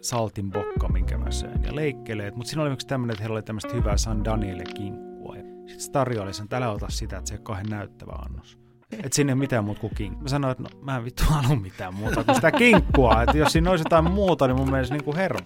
saltin bokka, minkä mä söin, ja leikkeleet. Mutta siinä oli myös tämmöinen, että heillä oli tämmöistä hyvää San Daniele kinkkua. Sitten se tarjoili sen, että älä ota sitä, että se on kauhean näyttävä annos. Että ei ole mitään muuta kuin kinkku. Mä sanoin, että no, mä en vittu halua mitään muuta kuin sitä kinkkua. Että jos siinä olisi jotain muuta, niin mun mielestä niin hermot.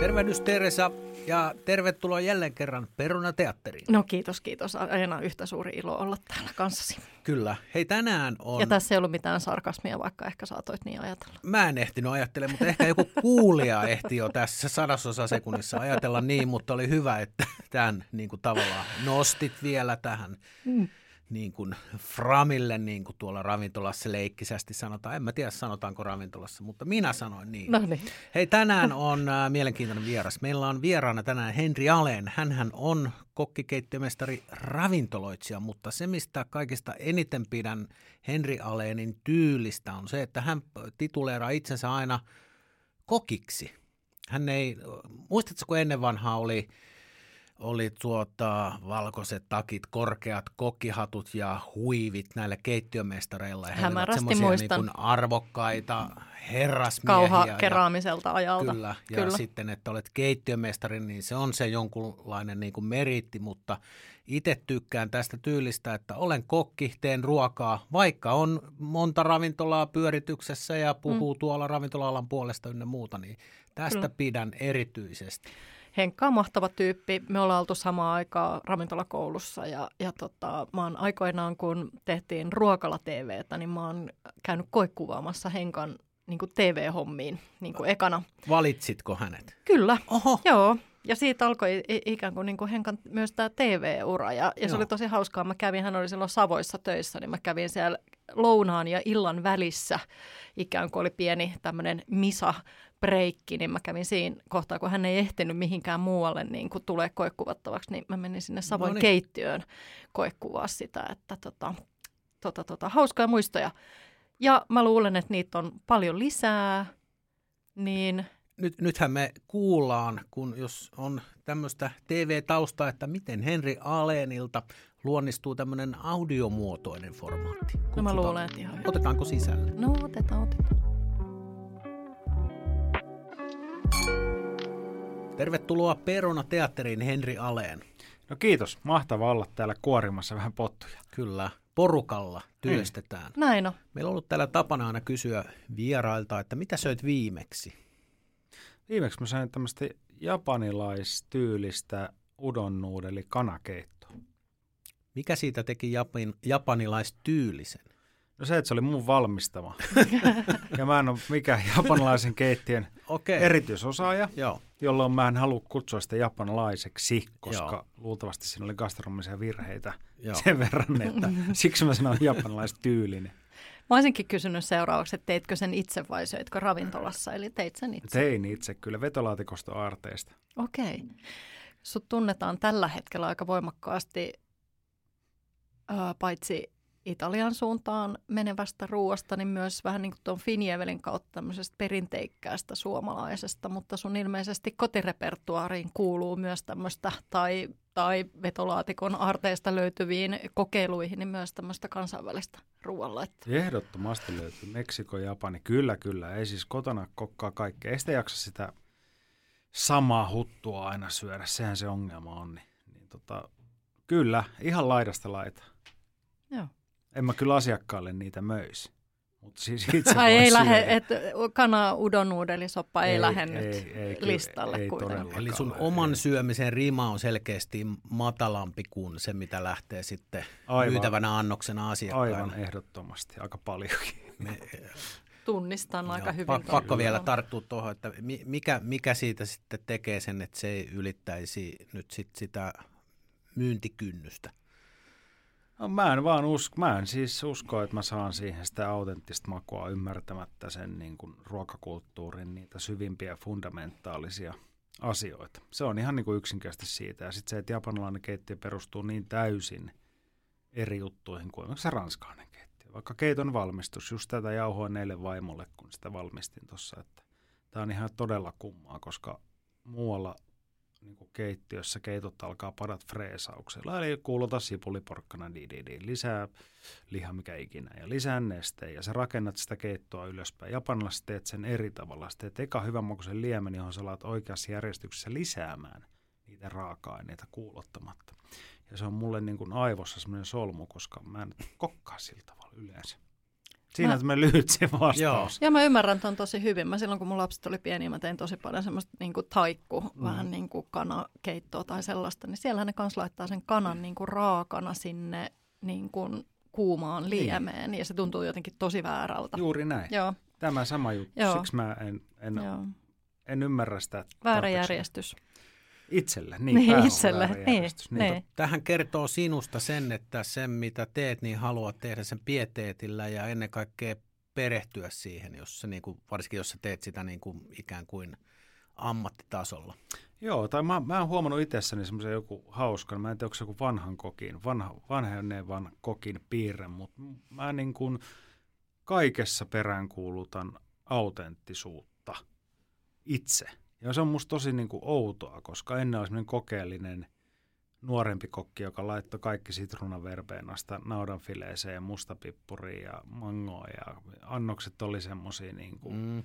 Tervehdys Teresa ja tervetuloa jälleen kerran Peruna-teatteriin. No kiitos, kiitos. Aina yhtä suuri ilo olla täällä kanssasi. Kyllä. Hei, tänään on... Ja tässä ei ollut mitään sarkasmia, vaikka ehkä saatoit niin ajatella. Mä en ehtinyt ajattelemaan, mutta ehkä joku kuulija ehti jo tässä sadasosa sekunnissa ajatella niin, mutta oli hyvä, että tämän niin kuin tavallaan nostit vielä tähän. Mm niin kuin framille, niin kuin tuolla ravintolassa leikkisästi sanotaan. En mä tiedä, sanotaanko ravintolassa, mutta minä sanoin niin. No niin. Hei, tänään on äh, mielenkiintoinen vieras. Meillä on vieraana tänään Henri Aleen. Hänhän on kokkikeittiömestari ravintoloitsija, mutta se, mistä kaikista eniten pidän Henri Aleenin tyylistä, on se, että hän tituleeraa itsensä aina kokiksi. Hän ei, muistatko, kun ennen vanhaa oli – oli tuota, valkoiset takit, korkeat kokkihatut ja huivit näillä keittiömestareilla. Ja Hämärästi muistan. Niin arvokkaita herrasmiehiä. Kauha keraamiselta ajalta. Kyllä, ja kyllä. sitten, että olet keittiömestari, niin se on se jonkunlainen niin kuin meriitti, mutta itse tykkään tästä tyylistä, että olen kokki, teen ruokaa, vaikka on monta ravintolaa pyörityksessä ja puhuu mm. tuolla ravintola-alan puolesta ynnä muuta, niin tästä kyllä. pidän erityisesti. Henkka on mahtava tyyppi. Me ollaan oltu samaan aikaa ravintolakoulussa ja, ja tota, mä oon aikoinaan, kun tehtiin ruokala TVtä, niin mä oon käynyt koekuvaamassa Henkan niin kuin TV-hommiin niin kuin ekana. Valitsitko hänet? Kyllä, Oho. joo. Ja siitä alkoi ikään kuin, niin kuin Henkan myös tämä TV-ura ja, ja se oli tosi hauskaa. Mä kävin, hän oli silloin Savoissa töissä, niin mä kävin siellä lounaan ja illan välissä ikään kuin oli pieni tämmöinen misa breikki, niin mä kävin siinä kohtaa, kun hän ei ehtinyt mihinkään muualle niin kuin tulee koekuvattavaksi, niin mä menin sinne Savoin no niin. keittiöön koekuvaa sitä, että tota, tota, tota, hauskaa muistoja. Ja mä luulen, että niitä on paljon lisää, niin... Nyt, nythän me kuullaan, kun jos on tämmöistä TV-taustaa, että miten Henri Aleenilta luonnistuu tämmöinen audiomuotoinen formaatti. Kutsutaan. No mä luulen, että ihan Otetaanko sisälle? No otetaan, otetaan. Tervetuloa Peruna teatteriin Henri Aleen. No kiitos, mahtava olla täällä kuorimassa vähän pottuja. Kyllä, porukalla työstetään. Niin. Näin on. Meillä on ollut täällä tapana aina kysyä vierailta, että mitä söit viimeksi? Viimeksi mä sain tämmöistä japanilaistyylistä udon nuudeli kanakeittoa. Mikä siitä teki Japan, japanilaistyylisen? No se, että se oli mun valmistama. ja mä en ole mikään japanilaisen keittiön okay. erityisosaaja, Joo. jolloin mä en halua kutsua sitä japanilaiseksi, koska Joo. luultavasti siinä oli gastronomisia virheitä Joo. sen verran, että siksi mä sanon japanilaistyylinen. Mä olisinkin kysynyt seuraavaksi, että teitkö sen itse vai söitkö ravintolassa, eli teit sen itse? Tein itse, kyllä vetolaatikosta aarteista. Okei. Okay. Sut tunnetaan tällä hetkellä aika voimakkaasti, äh, paitsi Italian suuntaan menevästä ruoasta, niin myös vähän niin kuin tuon Finievelin kautta tämmöisestä perinteikkäästä suomalaisesta, mutta sun ilmeisesti kotirepertuaariin kuuluu myös tämmöistä tai, tai vetolaatikon arteista löytyviin kokeiluihin, niin myös tämmöistä kansainvälistä ruoanlaittoa. Ehdottomasti löytyy Meksiko, Japani, kyllä kyllä, ei siis kotona kokkaa kaikkea, ei sitä jaksa sitä samaa huttua aina syödä, sehän se ongelma on, niin, niin tota, kyllä, ihan laidasta laita. Joo. En mä kyllä asiakkaalle niitä möisi. Mutta siis itse Ai ei lähde, että kana udonuudelisoppa ei, ei lähde nyt ei, ei, listalle ei, kuitenkaan. Eli sun oman syömisen rima on selkeästi matalampi kuin se, mitä lähtee sitten aivan, myytävänä annoksena asiakkaille. Aivan ehdottomasti, aika paljonkin. Me, Tunnistan joo, aika hyvin. Pakko, pakko vielä tarttua tuohon, että mikä, mikä siitä sitten tekee sen, että se ei ylittäisi nyt sit sitä myyntikynnystä? No, mä en vaan usko, mä en siis usko, että mä saan siihen sitä autenttista makua ymmärtämättä sen niin kuin ruokakulttuurin niitä syvimpiä fundamentaalisia asioita. Se on ihan niin kuin yksinkertaisesti siitä. Ja sitten se, että japanilainen keittiö perustuu niin täysin eri juttuihin kuin se ranskainen keittiö. Vaikka keiton valmistus, just tätä jauhoin neille vaimolle, kun sitä valmistin tuossa, että tämä on ihan todella kummaa, koska muualla niin kuin keittiössä keitot alkaa padat freesauksella. Eli kuuluta sipuliporkkana, di, lisää liha mikä ikinä ja lisää nesteen. Ja sä rakennat sitä keittoa ylöspäin. Japanilaiset teet sen eri tavalla. Sä teet eka hyvänmakuisen liemen, johon sä laat oikeassa järjestyksessä lisäämään niitä raaka-aineita kuulottamatta. Ja se on mulle niin kuin aivossa semmoinen solmu, koska mä en kokkaa sillä tavalla yleensä. Siinä mä, on lyhyt se vastaus. Joo. Ja mä ymmärrän ton tosi hyvin. Mä silloin kun mun lapset oli pieni, mä tein tosi paljon semmoista niin kuin taikku, mm. vähän niin kuin kanakeittoa tai sellaista. Niin siellä ne kanssa laittaa sen kanan niin kuin raakana sinne niin kuin kuumaan liemeen. Niin. Ja se tuntuu jotenkin tosi väärältä. Juuri näin. Joo. Tämä sama juttu. Joo. Siksi mä en, en, Joo. en ymmärrä sitä. Väärä järjestys. Itselle, niin, niin itselle. Niin, niin. niin. Tähän kertoo sinusta sen, että sen mitä teet, niin haluat tehdä sen pieteetillä ja ennen kaikkea perehtyä siihen, jos sä, niin kuin, varsinkin jos sä teet sitä niin kuin, ikään kuin ammattitasolla. Joo, tai mä, mä oon huomannut itsessäni semmoisen joku hauskan, mä en tiedä, onko se joku vanhan kokin, vanha, vanhenevan kokin piirre, mutta mä niin kuin kaikessa peräänkuulutan autenttisuutta itse – ja se on musta tosi niin kuin outoa, koska ennen oli semmoinen kokeellinen nuorempi kokki, joka laittoi kaikki sitruunaverbeenasta naudanfileeseen ja mustapippuriin ja mangoa ja annokset oli semmoisia niin kuin mm.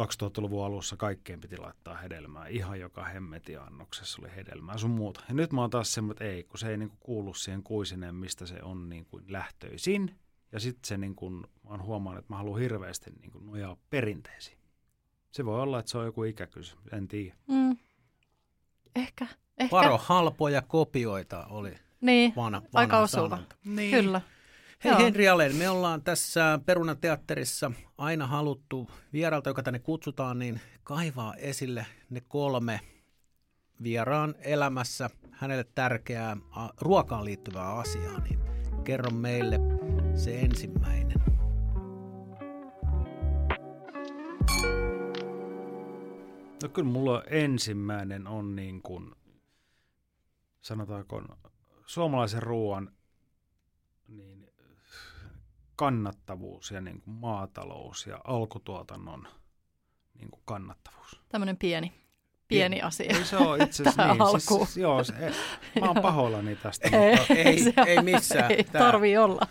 2000-luvun alussa kaikkeen piti laittaa hedelmää. Ihan joka hemmeti annoksessa oli hedelmää sun muuta. Ja nyt mä oon taas semmoinen, että ei, kun se ei niin kuin kuulu siihen kuisineen, mistä se on niin kuin lähtöisin. Ja sitten se niin kuin, mä oon huomannut, että mä haluan hirveästi niin kuin nojaa perinteisiin. Se voi olla, että se on joku ikäkysymys, en tiedä. Mm. Ehkä, ehkä. Varo halpoja kopioita oli niin, vanha, vanha aika osuva. Niin. Kyllä. Hei Joo. Henri Alen, me ollaan tässä Perunateatterissa aina haluttu vieralta, joka tänne kutsutaan, niin kaivaa esille ne kolme vieraan elämässä hänelle tärkeää ruokaan liittyvää asiaa, niin kerro meille se ensimmäinen. No kyllä mulla ensimmäinen on niin kuin, sanotaanko, suomalaisen ruoan niin kannattavuus ja niin kuin maatalous ja alkutuotannon niin kuin kannattavuus. Tämmöinen pieni, pieni asia. Ei se on itse asiassa niin. Siis, joo, se, mä oon pahoillani tästä. ei, mutta ei, ei missään. Ei Tää. tarvii olla,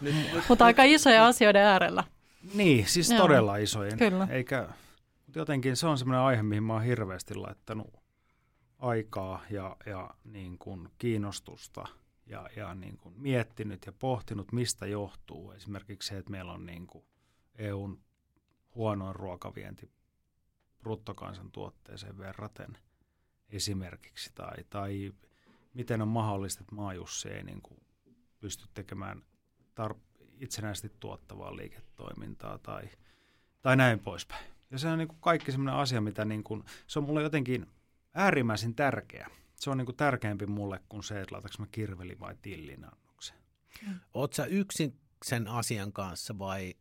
mutta aika isoja asioiden äärellä. Niin, siis joo. todella isojen. Kyllä. Eikä, jotenkin se on semmoinen aihe, mihin mä oon hirveästi laittanut aikaa ja, ja niin kuin kiinnostusta ja, ja niin kuin miettinyt ja pohtinut, mistä johtuu. Esimerkiksi se, että meillä on niin kuin EUn huonoin ruokavienti bruttokansantuotteeseen verraten esimerkiksi. Tai, tai miten on mahdollista, että maajussi ei niin kuin pysty tekemään tar- itsenäisesti tuottavaa liiketoimintaa tai, tai näin poispäin. Ja se on niin kuin kaikki sellainen asia, mitä niin kuin, se on mulle jotenkin äärimmäisen tärkeä. Se on niin kuin tärkeämpi mulle kuin se, että laitanko mä kirveli vai tillin annoksen. Oletko yksin sen asian kanssa vai,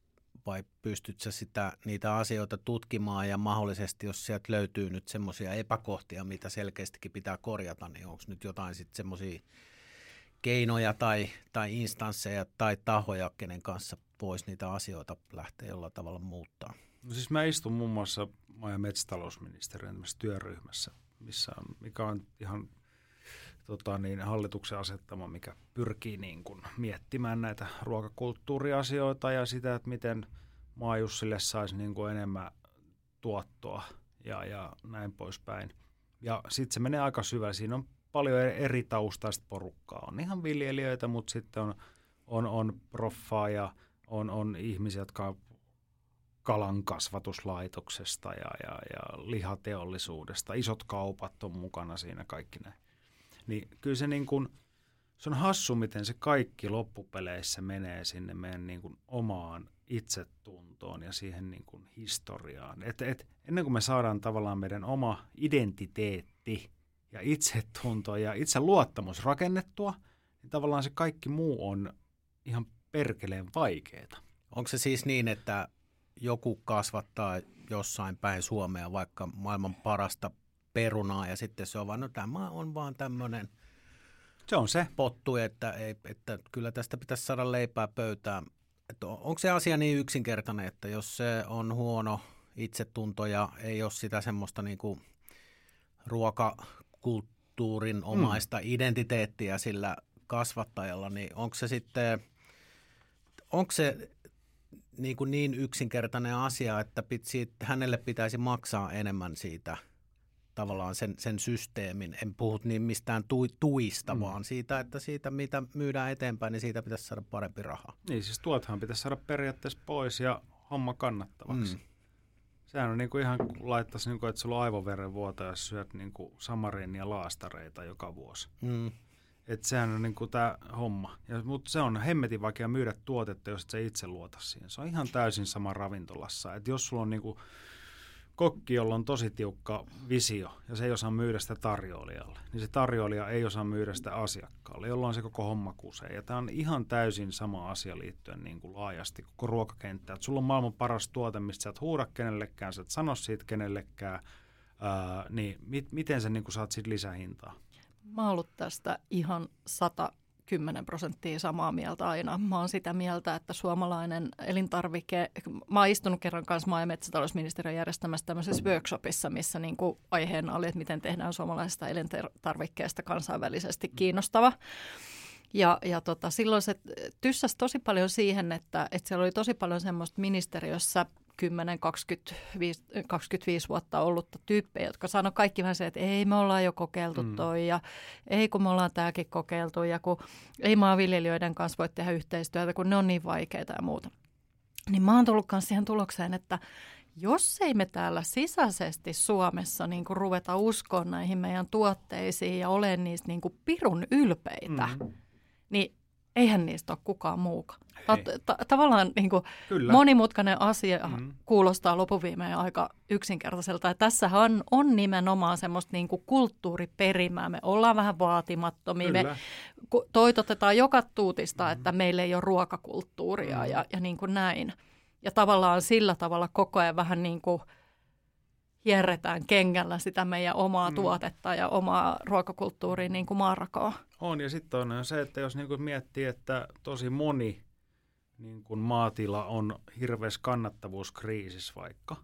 vai pystyt sä sitä, niitä asioita tutkimaan ja mahdollisesti, jos sieltä löytyy nyt semmoisia epäkohtia, mitä selkeästikin pitää korjata, niin onko nyt jotain sitten semmoisia keinoja tai, tai instansseja tai tahoja, kenen kanssa voisi niitä asioita lähteä jollain tavalla muuttaa? No siis mä istun muun muassa maa- ja metsätalousministeriön työryhmässä, missä on, mikä on ihan tota niin, hallituksen asettama, mikä pyrkii niin kuin miettimään näitä ruokakulttuuriasioita ja sitä, että miten maajussille saisi niin kuin enemmän tuottoa ja, ja näin poispäin. Ja sitten se menee aika syvä. Siinä on paljon eri taustaista porukkaa. On ihan viljelijöitä, mutta sitten on, on, on proffaa ja on, on ihmisiä, jotka kalan kasvatuslaitoksesta ja, ja, ja lihateollisuudesta. Isot kaupat on mukana siinä kaikki näin. Niin kyllä se, niin kuin, se on hassu, miten se kaikki loppupeleissä menee sinne meidän niin kuin omaan itsetuntoon ja siihen niin kuin historiaan. Et, et, ennen kuin me saadaan tavallaan meidän oma identiteetti ja itsetunto ja itseluottamus rakennettua, niin tavallaan se kaikki muu on ihan perkeleen vaikeaa. Onko se siis niin, että joku kasvattaa jossain päin Suomea vaikka maailman parasta perunaa ja sitten se on vaan, no tämä on vaan tämmöinen se on se. pottu, että, ei, että kyllä tästä pitäisi saada leipää pöytään. Että onko se asia niin yksinkertainen, että jos se on huono itsetunto ja ei ole sitä semmoista niin kuin ruoka kulttuurin omaista mm. identiteettiä sillä kasvattajalla, niin onko se sitten, onko se niin, kuin niin yksinkertainen asia, että pit, siitä, hänelle pitäisi maksaa enemmän siitä tavallaan sen, sen systeemin. En puhu niin mistään tu, tuista, mm. vaan siitä, että siitä mitä myydään eteenpäin, niin siitä pitäisi saada parempi raha. Niin, siis tuothan pitäisi saada periaatteessa pois ja homma kannattavaksi. Mm. Sehän on niin kuin ihan laittaisi, niin kuin, että sulla on aivoverenvuoto, jos syöt niin kuin samariinia laastareita joka vuosi. Mm. Että sehän on niin tämä homma. Mutta se on hemmetin vaikea myydä tuotetta, jos et sä itse luota siihen. Se on ihan täysin sama ravintolassa. Että jos sulla on niin kuin kokki, jolla on tosi tiukka visio ja se ei osaa myydä sitä tarjoilijalle, niin se tarjoilija ei osaa myydä sitä asiakkaalle, jolloin se koko homma kusee. Ja tämä on ihan täysin sama asia liittyen niin kuin laajasti koko ruokakenttään. Sulla on maailman paras tuote, mistä sä et huuda kenellekään, sä et sano siitä kenellekään, ää, niin mit, miten sä niin kuin saat siitä lisähintaa? Mä oon ollut tästä ihan sata 10 prosenttia samaa mieltä aina. Mä oon sitä mieltä, että suomalainen elintarvike, mä oon istunut kerran kanssa maa- ja metsätalousministeriön järjestämässä tämmöisessä workshopissa, missä niin kuin aiheena oli, että miten tehdään suomalaisesta elintarvikkeesta kansainvälisesti kiinnostava. Ja, ja tota, silloin se tyssäsi tosi paljon siihen, että, että siellä oli tosi paljon semmoista ministeriössä 10, 25, 25 vuotta ollutta tyyppejä, jotka sanoo kaikki vähän se, että ei me ollaan jo kokeiltu mm. toi ja ei kun me ollaan tämäkin kokeiltu ja kun ei maanviljelijöiden kanssa voi tehdä yhteistyötä, kun ne on niin vaikeita ja muuta. Niin mä oon tullut myös siihen tulokseen, että jos ei me täällä sisäisesti Suomessa niin kuin ruveta uskoa näihin meidän tuotteisiin ja ole niistä niin kuin pirun ylpeitä, mm. niin eihän niistä ole kukaan muukaan. Ta- ta- tavallaan niin kuin monimutkainen asia mm. kuulostaa lopuviimeen aika yksinkertaiselta. Ja tässähän on nimenomaan semmoista niin kuin kulttuuriperimää. Me ollaan vähän vaatimattomia. Kyllä. Me toitotetaan joka tuutista, mm. että meillä ei ole ruokakulttuuria mm. ja, ja niin kuin näin. Ja tavallaan sillä tavalla koko ajan vähän niin kuin – hierretään kengällä sitä meidän omaa mm. tuotetta ja omaa ruokakulttuuria niin kuin maarakoa. On, ja sitten on se, että jos niin kuin miettii, että tosi moni niin kuin maatila on hirveässä kannattavuuskriisissä vaikka,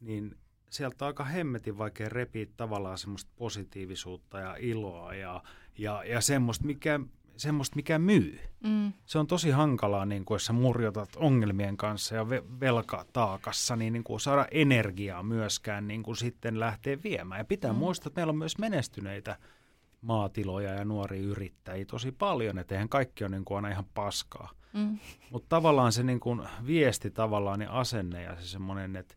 niin sieltä on aika hemmetin vaikea repiä tavallaan semmoista positiivisuutta ja iloa ja, ja, ja semmoista, mikä semmoista, mikä myy. Mm. Se on tosi hankalaa, niin kuin, jos sä murjotat ongelmien kanssa ja ve- velkataakassa, niin, niin kuin saada energiaa myöskään niin kuin sitten lähtee viemään. Ja pitää mm. muistaa, että meillä on myös menestyneitä maatiloja ja nuoria yrittäjiä tosi paljon, että eihän kaikki ole niin kuin aina ihan paskaa. Mm. Mutta tavallaan se niin kuin viesti tavallaan niin asenne ja se semmoinen, että,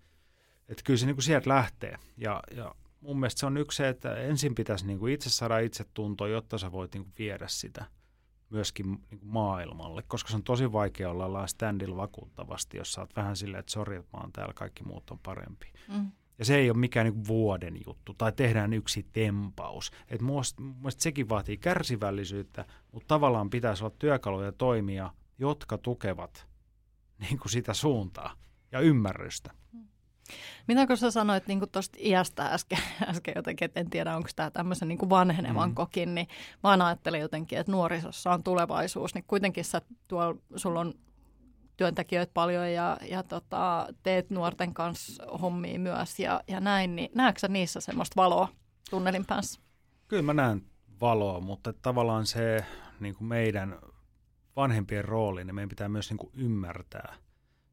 että kyllä se niin kuin sieltä lähtee. Ja, ja mun mielestä se on yksi se, että ensin pitäisi niin kuin itse saada itse tuntoa, jotta sä voit niin kuin viedä sitä myöskin niin kuin maailmalle, koska se on tosi vaikea olla standilla vakuuttavasti, jos sä oot vähän silleen, että sori, että mä oon täällä, kaikki muut on parempi. Mm. Ja se ei ole mikään niin vuoden juttu, tai tehdään yksi tempaus. Et mielestäni sekin vaatii kärsivällisyyttä, mutta tavallaan pitäisi olla työkaluja toimia, jotka tukevat niin kuin sitä suuntaa ja ymmärrystä. Mm. Mitä kun sä sanoit niin tuosta iästä äsken, äsken jotenkin, että en tiedä onko tämä tämmöisen niin vanhenevan mm. kokin, niin mä aina ajattelin jotenkin, että nuorisossa on tulevaisuus, niin kuitenkin sä tuolla, sulla on työntekijöitä paljon ja, ja tota, teet nuorten kanssa hommia myös ja, ja näin, niin näetkö sä niissä semmoista valoa tunnelin päässä? Kyllä mä näen valoa, mutta tavallaan se niin kuin meidän vanhempien rooli, niin meidän pitää myös niin kuin ymmärtää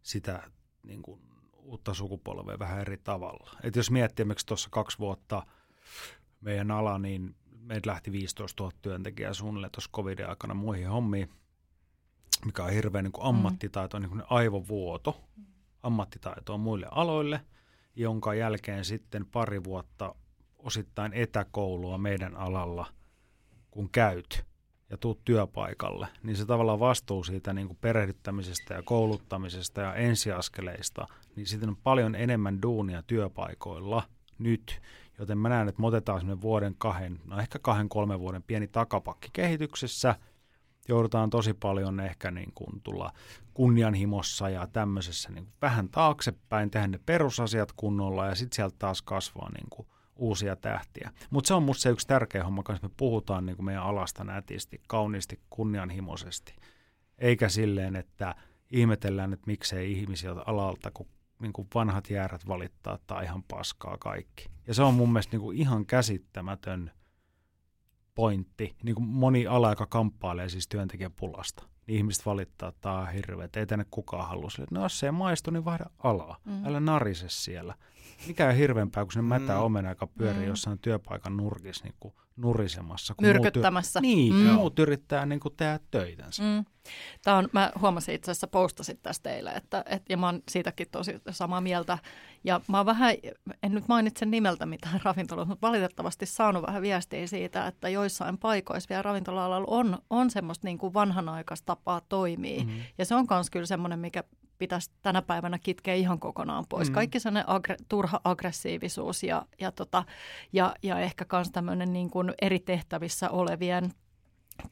sitä niin kuin uutta sukupolvea vähän eri tavalla. Et jos miettii miksi tuossa kaksi vuotta meidän ala, niin meitä lähti 15 000 työntekijää suunnilleen tuossa covidin aikana muihin hommiin, mikä on hirveän niin kuin ammattitaito, niin kuin aivovuoto ammattitaitoa muille aloille, jonka jälkeen sitten pari vuotta osittain etäkoulua meidän alalla, kun käyt ja tuut työpaikalle, niin se tavallaan vastuu siitä niin kuin perehdyttämisestä ja kouluttamisesta ja ensiaskeleista, niin sitten on paljon enemmän duunia työpaikoilla nyt, joten mä näen, että me otetaan semmoinen vuoden kahden, no ehkä kahden, kolmen vuoden pieni takapakki kehityksessä, joudutaan tosi paljon ehkä niin kuin tulla kunnianhimossa ja tämmöisessä niin kuin vähän taaksepäin, tehdä ne perusasiat kunnolla ja sitten sieltä taas kasvaa niin kuin uusia tähtiä. Mutta se on musta se yksi tärkeä homma, koska me puhutaan niin kuin meidän alasta nätisti, kauniisti, kunnianhimoisesti. Eikä silleen, että ihmetellään, että miksei ihmisiä alalta, kun niin kuin vanhat jäärät valittaa tai ihan paskaa kaikki. Ja se on mun mielestä niin kuin ihan käsittämätön pointti, niin kuin moni ala, joka kamppailee siis työntekijäpulasta. Niin ihmiset valittaa, että tämä on hirveä, että ei tänne kukaan halua. Sille, että no jos se ei maistu, niin vaihda alaa. Mm. Älä narise siellä. Mikä on hirveämpää, kun sinne mätää mm. omena, joka pyörii mm. jossain työpaikan nurkissa niin kuin nurisemassa. Kun Myrkyttämässä. Muut, niin, mm. muut yrittää niin kuin tehdä töitänsä. Mm. Tämä on, mä huomasin itse asiassa, postasit tästä teille, että, et, ja mä oon siitäkin tosi samaa mieltä. Ja mä oon vähän, en nyt mainitse nimeltä mitään ravintoloita, mutta valitettavasti saanut vähän viestiä siitä, että joissain paikoissa vielä ravintola-alalla on, on semmoista niin kuin vanhanaikaista tapaa toimia. Mm-hmm. Ja se on myös kyllä semmoinen, mikä pitäisi tänä päivänä kitkeä ihan kokonaan pois. Mm. Kaikki sellainen agre- turha aggressiivisuus ja, ja, tota, ja, ja ehkä myös tämmöinen niin kuin eri tehtävissä olevien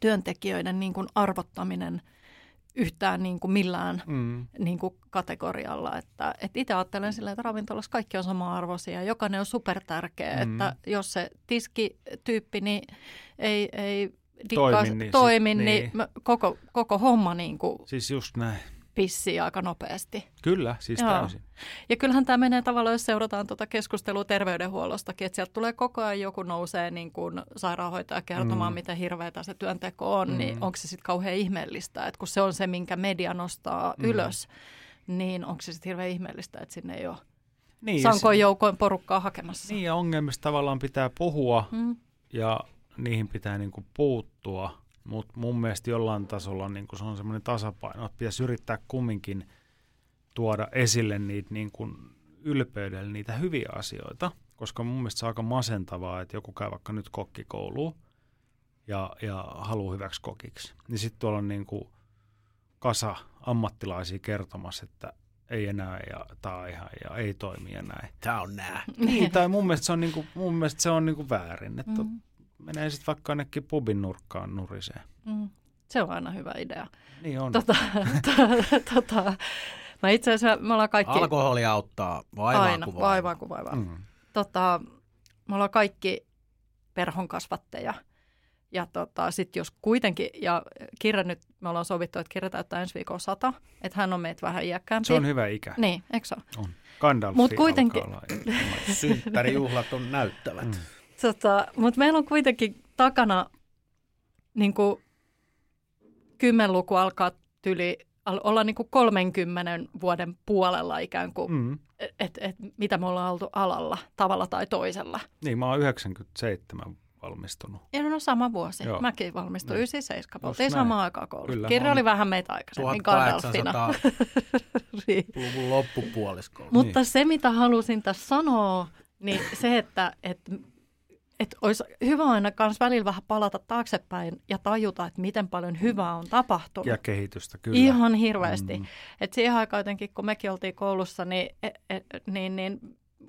työntekijöiden niin kuin arvottaminen yhtään niin kuin millään mm. niin kuin kategorialla. Että, että itse ajattelen silleen, että ravintolassa kaikki on sama-arvoisia. Jokainen on supertärkeä, mm. että jos se tiskityyppi niin ei, ei toimi, niin, toimi, niin, niin koko, koko homma niin kuin Siis just näin pissii aika nopeasti. Kyllä, siis Joo. täysin. Ja kyllähän tämä menee tavallaan, jos seurataan tuota keskustelua terveydenhuollostakin, että sieltä tulee koko ajan joku nousee niin kuin sairaanhoitaja kertomaan, mm. miten hirveätä se työnteko on, niin mm. niin onko se sitten kauhean ihmeellistä, että kun se on se, minkä media nostaa mm. ylös, niin onko se sitten hirveän ihmeellistä, että sinne ei ole niin, sankoin joukoin porukkaa hakemassa. Niin ja ongelmista tavallaan pitää puhua mm. ja niihin pitää niin kuin puuttua – mutta mun mielestä jollain tasolla niin se on semmoinen tasapaino, että pitäisi yrittää kumminkin tuoda esille niitä niin ylpeydellä niitä hyviä asioita, koska mun mielestä se on aika masentavaa, että joku käy vaikka nyt kokkikouluun ja, ja haluaa hyväksi kokiksi. Niin sitten tuolla on niin kuin kasa ammattilaisia kertomassa, että ei enää ja tämä ihan ja ei toimi ja näin. Tämä on nää. Niin, tai mun mielestä se on, niin kuin, mun mielestä se on niin kuin väärin. Että mm menee sitten vaikka ainakin pubin nurkkaan nuriseen. Mm. Se on aina hyvä idea. Niin on. Tota, to, tota, mä itse asiassa, me ollaan kaikki... Alkoholi auttaa vaivaa aina, kuin vaivaa. vaivaa kuin vaivaa. Mm. Tota, me ollaan kaikki perhon kasvatteja. Ja tota, sitten jos kuitenkin, ja Kirja nyt, me ollaan sovittu, että Kirja täyttää ensi viikolla sata, että hän on meitä vähän iäkkäämpi. Se on hyvä ikä. Niin, eikö se On. Gandalfi Mut kuitenkin... Synttärijuhlat on näyttävät. Mm. Tota, Mutta meillä on kuitenkin takana niin kuin kymmenluku alkaa tyli olla niin kuin 30 vuoden puolella ikään kuin, mm. että et, mitä me ollaan oltu alalla tavalla tai toisella. Niin, mä oon 97 valmistunut. Ja no sama vuosi. Joo. Mäkin valmistuin niin. 97. Oltiin samaan aikaan koulussa. Kirja oli vähän meitä aikaisemmin Gandalfina. niin. loppupuoliskolla. Mutta niin. se, mitä halusin tässä sanoa, niin se, että, että että olisi hyvä aina myös välillä vähän palata taaksepäin ja tajuta, että miten paljon hyvää on tapahtunut. Ja kehitystä, kyllä. Ihan hirveästi. Mm. Et siihen aikaan jotenkin, kun mekin oltiin koulussa, niin, et, et, niin, niin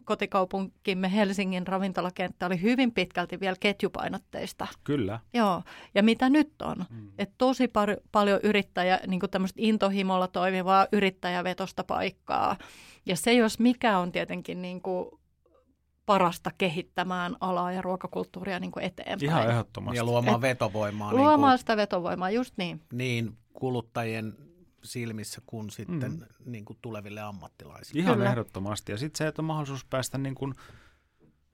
kotikaupunkimme Helsingin ravintolakenttä oli hyvin pitkälti vielä ketjupainotteista. Kyllä. Joo, ja mitä nyt on? Mm. Et tosi par- paljon yrittäjä, niin tämmöistä intohimolla toimivaa yrittäjävetosta paikkaa. Ja se, jos mikä on tietenkin niin kuin parasta kehittämään alaa ja ruokakulttuuria niin kuin eteenpäin. Ihan ehdottomasti. Ja luomaan Et, vetovoimaa. Luomaan niin kuin, sitä vetovoimaa, just niin. Niin kuluttajien silmissä kuin sitten mm. niin kuin tuleville ammattilaisille. Ihan Kyllä. ehdottomasti. Ja sitten se, että on mahdollisuus päästä niin kuin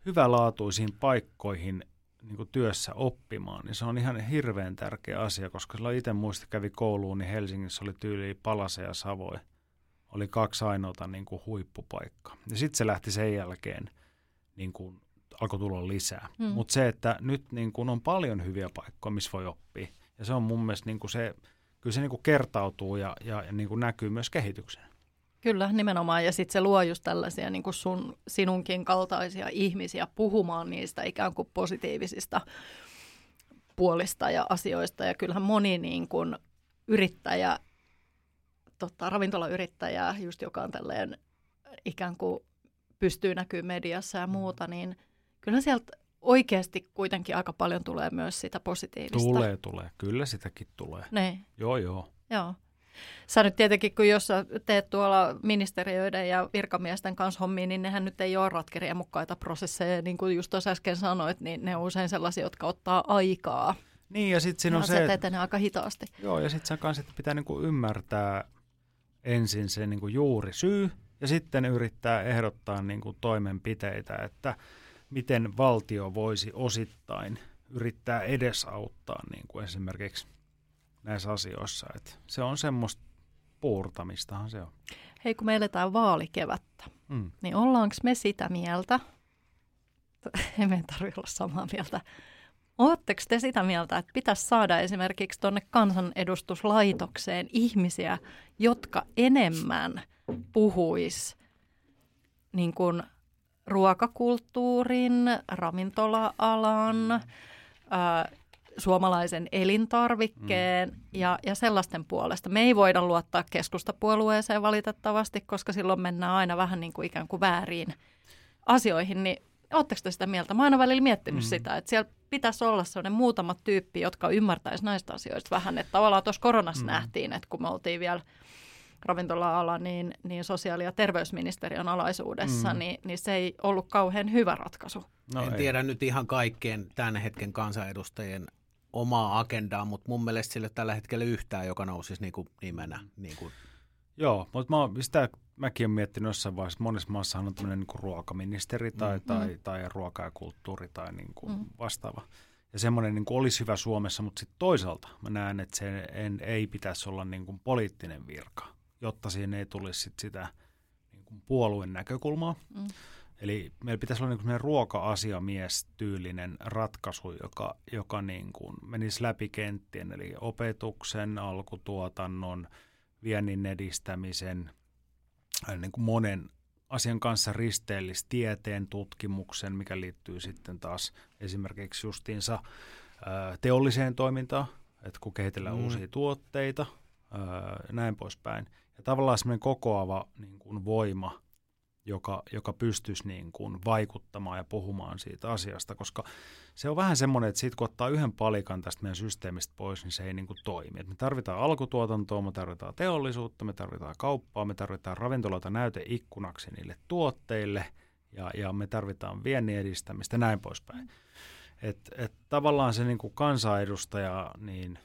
hyvälaatuisiin paikkoihin niin kuin työssä oppimaan, niin se on ihan hirveän tärkeä asia, koska silloin itse muista kävi kouluun, niin Helsingissä oli tyyli Palase ja Savoi. Oli kaksi ainoata niin kuin huippupaikkaa. Ja sitten se lähti sen jälkeen niin kuin alkoi tulla lisää. Mm. Mutta se, että nyt niin kuin on paljon hyviä paikkoja, missä voi oppia. Ja se on mun mielestä niin kuin se, kyllä se niin kuin kertautuu ja, ja, ja niin kuin näkyy myös kehityksen. Kyllä, nimenomaan. Ja sitten se luo just tällaisia niin kuin sun, sinunkin kaltaisia ihmisiä puhumaan niistä ikään kuin positiivisista puolista ja asioista. Ja kyllähän moni niin kuin yrittäjä, tota, ravintolayrittäjä, just joka on tälleen ikään kuin pystyy näkyy mediassa ja muuta, niin kyllä sieltä oikeasti kuitenkin aika paljon tulee myös sitä positiivista. Tulee, tulee. Kyllä sitäkin tulee. Ne. Joo, joo. Joo. Sä nyt tietenkin, kun jos teet tuolla ministeriöiden ja virkamiesten kanssa hommia, niin nehän nyt ei ole ratkeriemukkaita prosesseja. Niin kuin just tuossa äsken sanoit, niin ne on usein sellaisia, jotka ottaa aikaa. Niin, ja sitten siinä on se... etenee aika hitaasti. Joo, ja sitten sen kanssa pitää niinku ymmärtää ensin se niinku juuri syy, ja sitten yrittää ehdottaa niin kuin toimenpiteitä, että miten valtio voisi osittain yrittää edesauttaa niin kuin esimerkiksi näissä asioissa. että se on semmoista puurtamistahan se on. Hei, kun me eletään vaalikevättä, mm. niin ollaanko me sitä mieltä, emme tarvitse olla samaa mieltä, Oletteko te sitä mieltä, että pitäisi saada esimerkiksi tuonne kansanedustuslaitokseen ihmisiä, jotka enemmän puhuis niin kuin ruokakulttuurin, ravintola-alan, ää, suomalaisen elintarvikkeen mm. ja, ja sellaisten puolesta. Me ei voida luottaa keskustapuolueeseen valitettavasti, koska silloin mennään aina vähän niin kuin ikään kuin väärin asioihin, niin Oletteko te sitä mieltä? Mä oon aina välillä miettinyt mm. sitä, että siellä pitäisi olla sellainen muutama tyyppi, jotka ymmärtäisi näistä asioista vähän. Että tavallaan tuossa koronassa mm. nähtiin, että kun me oltiin vielä ravintola-ala, niin, niin sosiaali- ja terveysministeriön alaisuudessa, mm. niin, niin se ei ollut kauhean hyvä ratkaisu. No en ei. tiedä nyt ihan kaikkien tämän hetken kansanedustajien omaa agendaa, mutta mun mielestä sille tällä hetkellä yhtään, joka nousisi niin kuin nimenä. Niin kuin. Joo, mutta mä, sitä mäkin olen miettinyt jossain vaiheessa, monessa maassa on tämmöinen niin ruokaministeri tai, mm. tai, tai ruoka ja kulttuuri tai niin kuin mm. vastaava. Ja semmoinen niin olisi hyvä Suomessa, mutta sitten toisaalta mä näen, että se en, ei pitäisi olla niin kuin poliittinen virka, jotta siihen ei tulisi sit sitä niin kuin puolueen näkökulmaa. Mm. Eli meillä pitäisi olla niin ruoka-asiamies-tyylinen ratkaisu, joka, joka niin kuin menisi läpi kenttien, eli opetuksen, alkutuotannon, viennin edistämisen, niin kuin monen asian kanssa risteellistä tieteen tutkimuksen, mikä liittyy sitten taas esimerkiksi justiinsa teolliseen toimintaan, että kun kehitellään mm. uusia tuotteita ja näin poispäin. Ja tavallaan semmoinen kokoava niin kuin voima joka, joka pystyisi niin kuin vaikuttamaan ja puhumaan siitä asiasta, koska se on vähän semmoinen, että siitä kun ottaa yhden palikan tästä meidän systeemistä pois, niin se ei niin kuin toimi. Et me tarvitaan alkutuotantoa, me tarvitaan teollisuutta, me tarvitaan kauppaa, me tarvitaan ravintoloita näyteikkunaksi niille tuotteille ja, ja me tarvitaan viennin edistämistä ja näin poispäin. Et, et tavallaan se niin kuin kansanedustaja, niin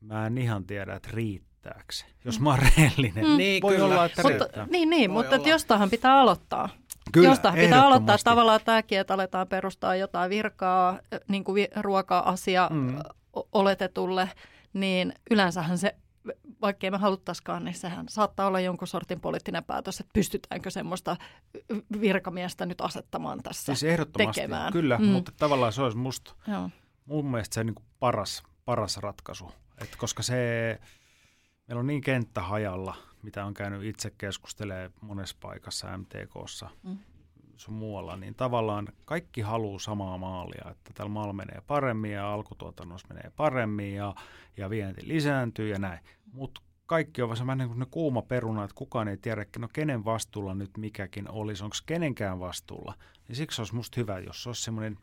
mä en ihan tiedä, että riittää riittääkö jos mä oon rehellinen. Mm. Niin, Voi kyllä. olla, että mutta, riittää. Niin, niin mutta että jostahan pitää aloittaa. Kyllä, Jostain pitää aloittaa tavallaan tämäkin, että aletaan perustaa jotain virkaa niin kuin ruoka-asia mm. oletetulle, niin yleensähän se, vaikkei me haluttaisikaan, niin sehän saattaa olla jonkun sortin poliittinen päätös, että pystytäänkö semmoista virkamiestä nyt asettamaan tässä siis ehdottomasti, tekemään. Kyllä, mm. mutta tavallaan se olisi musta, Joo. mun mielestä se niin kuin paras, paras ratkaisu, että koska se meillä on niin kenttä hajalla, mitä on käynyt itse keskustelee monessa paikassa MTKssa mm. sun muualla, niin tavallaan kaikki haluaa samaa maalia, että tällä maalla menee paremmin ja alkutuotannossa menee paremmin ja, ja vienti lisääntyy ja näin. Mutta kaikki on vähän niin kuin ne kuuma peruna, että kukaan ei tiedä, no kenen vastuulla nyt mikäkin olisi, onko kenenkään vastuulla. Niin siksi olisi musta hyvä, jos olisi semmoinen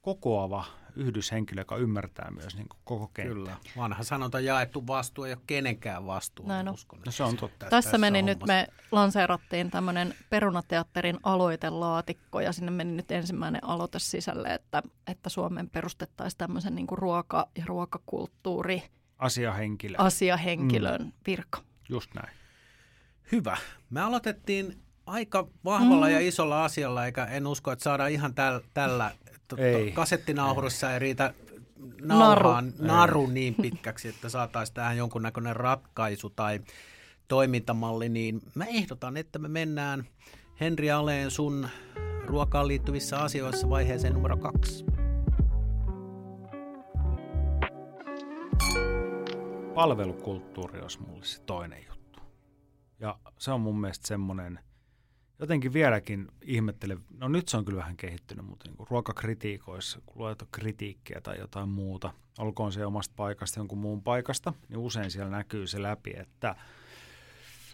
kokoava yhdyshenkilö, joka ymmärtää myös niin kuin koko kenttä. Kyllä. Vanha sanonta jaettu vastuu ei ole kenenkään vastuu. Näin on. Uskon, no, se on totta. Tässä, tässä meni hommassa. nyt, me lanseerattiin tämmöinen perunateatterin aloitelaatikko ja sinne meni nyt ensimmäinen aloite sisälle, että, että Suomeen perustettaisiin tämmöisen niin kuin ruoka- ja ruokakulttuuri asiahenkilö. asiahenkilön mm. virka. Just näin. Hyvä. Me aloitettiin aika vahvalla mm. ja isolla asialla, eikä en usko, että saadaan ihan täl, tällä ei. kasettinauhurissa ei riitä nauhaan naru. naru niin pitkäksi, että saataisiin tähän jonkunnäköinen ratkaisu tai toimintamalli, niin mä ehdotan, että me mennään Henri Aleen sun ruokaan liittyvissä asioissa vaiheeseen numero kaksi. Palvelukulttuuri olisi mulle se toinen juttu. Ja se on mun mielestä semmoinen – jotenkin vieläkin ihmettelen, no nyt se on kyllä vähän kehittynyt, mutta niin ruokakritiikoissa, kun luet kritiikkiä tai jotain muuta, olkoon se omasta paikasta jonkun muun paikasta, niin usein siellä näkyy se läpi, että,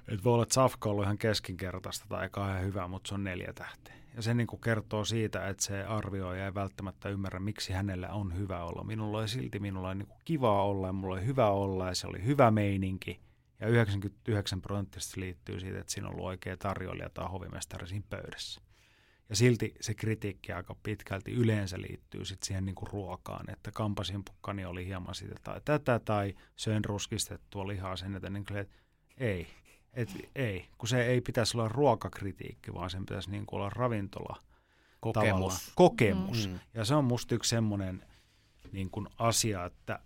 että voi olla, että safka on ollut ihan keskinkertaista tai kauhean hyvä, mutta se on neljä tähteä. Ja se niin kuin kertoo siitä, että se arvioija ei välttämättä ymmärrä, miksi hänellä on hyvä olla. Minulla oli silti minulla oli niin kuin kivaa olla ja mulla oli hyvä olla ja se oli hyvä meininki – ja 99 prosenttisesti liittyy siitä, että siinä on ollut oikea tarjoilija tai hovimestari siinä pöydässä. Ja silti se kritiikki aika pitkälti yleensä liittyy sitten siihen niin kuin ruokaan, että kampasin pukkani oli hieman sitä tai tätä, tai söin ruskistettua lihaa sen, että, niin kuin, että ei, et, ei, kun se ei pitäisi olla ruokakritiikki, vaan sen pitäisi niin kuin olla ravintola Kokemus. tavallaan kokemus. Mm. Ja se on musta yksi semmoinen niin kuin asia, että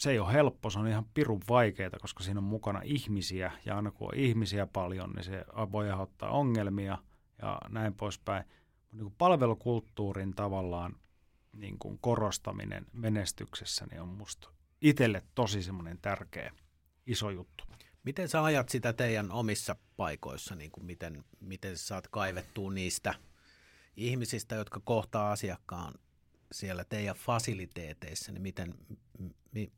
se ei ole helppo, se on ihan pirun vaikeaa, koska siinä on mukana ihmisiä, ja aina kun on ihmisiä paljon, niin se voi aiheuttaa ongelmia ja näin poispäin. Niin kuin palvelukulttuurin tavallaan niin kuin korostaminen menestyksessä niin on musta itselle tosi semmoinen tärkeä iso juttu. Miten sä ajat sitä teidän omissa paikoissa, niin kuin miten, miten sä saat kaivettua niistä ihmisistä, jotka kohtaa asiakkaan siellä teidän fasiliteeteissa, niin miten, mi,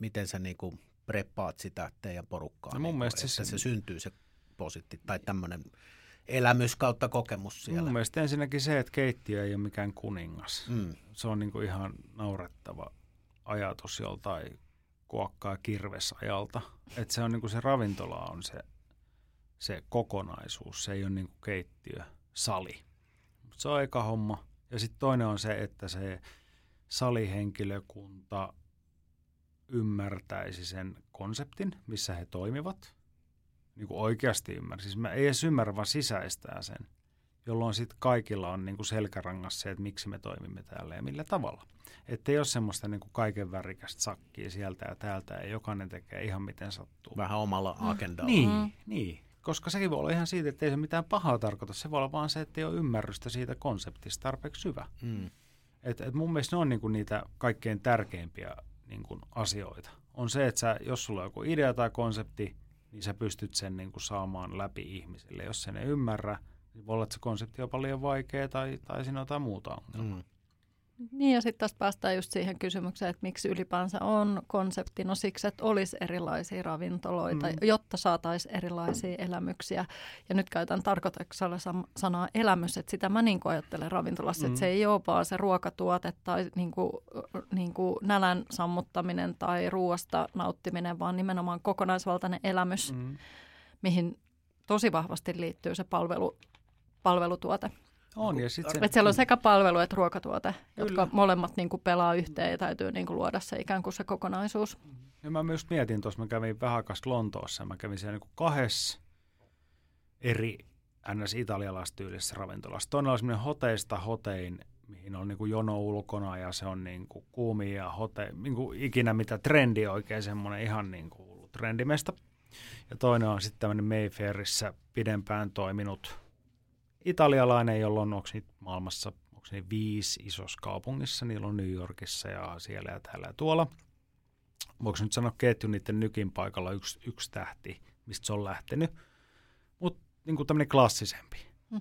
miten sä niin kuin preppaat sitä teidän porukkaa, No mun niin mielestä että se- se syntyy se positti tai tämmöinen elämys kautta kokemus siellä. Mun mielestä ensinnäkin se, että keittiö ei ole mikään kuningas. Mm. Se on niin kuin ihan naurettava ajatus joltain kuokkaa kirvesajalta. Että se on niin kuin se ravintola on se, se kokonaisuus. Se ei ole niin kuin keittiö, sali. Mut se on eka homma. Ja sitten toinen on se, että se salihenkilökunta ymmärtäisi sen konseptin, missä he toimivat. Niin kuin oikeasti ymmärrä. Siis mä ei edes ymmärrä, vaan sisäistää sen. Jolloin sitten kaikilla on niin kuin selkärangas se, että miksi me toimimme täällä ja millä tavalla. Että ei ole semmoista niin kuin kaiken värikästä sakkia sieltä ja täältä ja jokainen tekee ihan miten sattuu. Vähän omalla agendalla. Niin, Mm. niin. Koska sekin voi olla ihan siitä, että ei se mitään pahaa tarkoita. Se voi olla vaan se, että ei ole ymmärrystä siitä konseptista tarpeeksi syvä. Mm. Et, et mun mielestä ne on niinku niitä kaikkein tärkeimpiä niinku asioita. On se, että sä, jos sulla on joku idea tai konsepti, niin sä pystyt sen niinku saamaan läpi ihmisille. Jos sen ei ymmärrä, niin voi olla, että se konsepti on paljon vaikea tai, tai siinä on jotain muuta ongelmaa. Mm. Niin ja sitten tästä päästään just siihen kysymykseen, että miksi ylipäänsä on konsepti. No siksi, että olisi erilaisia ravintoloita, Mm. jotta saataisiin erilaisia elämyksiä. Ja nyt käytän tarkoituksella sanaa elämys, että sitä mä niin ajattelen ravintolassa, Mm. että se ei ole vaan se ruokatuote tai niin kuin, niin kuin nälän sammuttaminen tai ruoasta nauttiminen, vaan nimenomaan kokonaisvaltainen elämys. Mm. mihin tosi vahvasti liittyy se palvelu, palvelutuote. On, ja sit se, Että siellä on sekä palvelu että ruokatuote, Kyllä. jotka molemmat niin kuin pelaa yhteen ja täytyy niin kuin luoda se ikään kuin se kokonaisuus. Ja mä myös mietin tuossa, mä kävin vähän Lontoossa, mä kävin siellä niin kahdessa eri ns. italialaistyylisessä ravintolassa. Toinen oli semmoinen hoteista hotein, mihin on niin kuin jono ulkona ja se on niin kuin kuumi ja hote, niin kuin ikinä mitä trendi oikein semmoinen ihan niin kuin trendimesta. Ja toinen on sitten tämmöinen Mayfairissä pidempään toiminut italialainen, jolla on, onko niitä maailmassa, onko ne viisi isossa kaupungissa, niillä on New Yorkissa ja siellä ja täällä ja tuolla voiko nyt sanoa ketju niiden nykin paikalla yksi, yksi tähti, mistä se on lähtenyt, mutta niin tämmöinen klassisempi. Mm.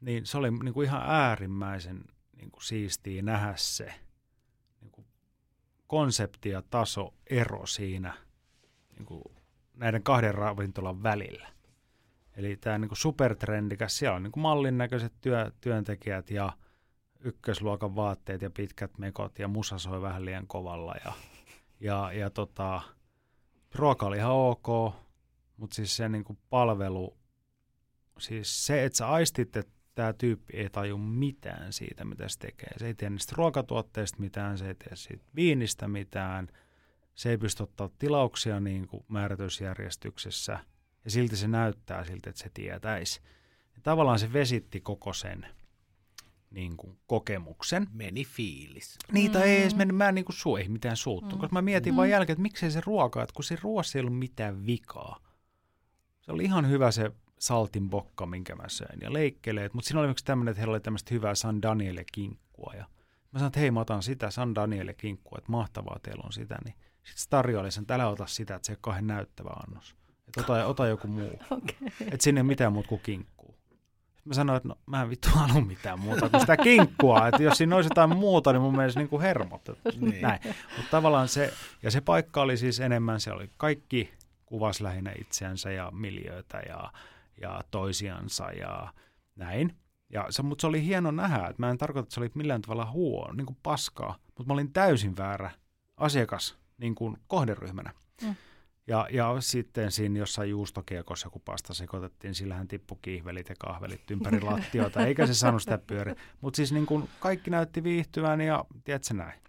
Niin se oli niin kuin ihan äärimmäisen niin kuin siistiä nähdä se niin kuin konsepti ja taso ero siinä niin kuin näiden kahden ravintolan välillä. Eli tämä niin supertrendikäs, siellä on niin mallin näköiset työ, työntekijät ja ykkösluokan vaatteet ja pitkät mekot ja musa soi vähän liian kovalla ja ja, ja tota, ruoka oli ihan ok, mutta siis se niinku palvelu, siis se, että sä aistit, että tämä tyyppi ei taju mitään siitä, mitä se tekee. Se ei tiedä niistä ruokatuotteista mitään, se ei tiedä siitä viinistä mitään, se ei pysty ottaa tilauksia niin kuin määrätysjärjestyksessä, ja silti se näyttää siltä, että se tietäisi. Ja tavallaan se vesitti koko sen niin kuin, kokemuksen. Meni fiilis. Niitä Mm. ei edes mennyt, mä en niin kuin suu, ei mitään suuttu, Mm. koska mä mietin Mm. vaan jälkeen, että miksei se ruoka, että kun se ruoassa ei ollut mitään vikaa. Se oli ihan hyvä se saltin bokka, minkä mä söin, ja leikkeleet, mutta siinä oli yksi tämmöinen, että heillä oli tämmöistä hyvää San Daniele kinkkua, ja mä sanoin, että hei, mä otan sitä San Daniele kinkkua, että mahtavaa teillä on sitä, niin sitten se tarjoili sen, että älä ota sitä, että se ei ole kauhean näyttävä annos. Ota, ota joku muu. Okay. Että sinne ei mitään muuta kuin kinkkuu. Sitten mä sanoin, että no mä en vittu halua mitään muuta kuin sitä kinkkua. Että jos siinä olisi jotain muuta, niin mun mielestä niin kuin hermot. Niin. Näin. Mutta tavallaan se, ja se paikka oli siis enemmän, se oli kaikki kuvas lähinnä itseänsä ja miljöitä ja, ja toisiansa ja näin. Ja se, mutta se oli hieno nähdä, että mä en tarkoita, että se oli millään tavalla huono, niin kuin paskaa, mutta mä olin täysin väärä asiakas niin kuin kohderyhmänä. Mm. Ja, ja sitten siinä jossain juustokiekossa, kun pasta sekoitettiin, sillähän tippui kiihvelit ja kahvelit ympäri lattioita, eikä se saanut sitä pyöriä. Mutta siis niin kuin kaikki näytti viihtyvän ja tiedätkö näin.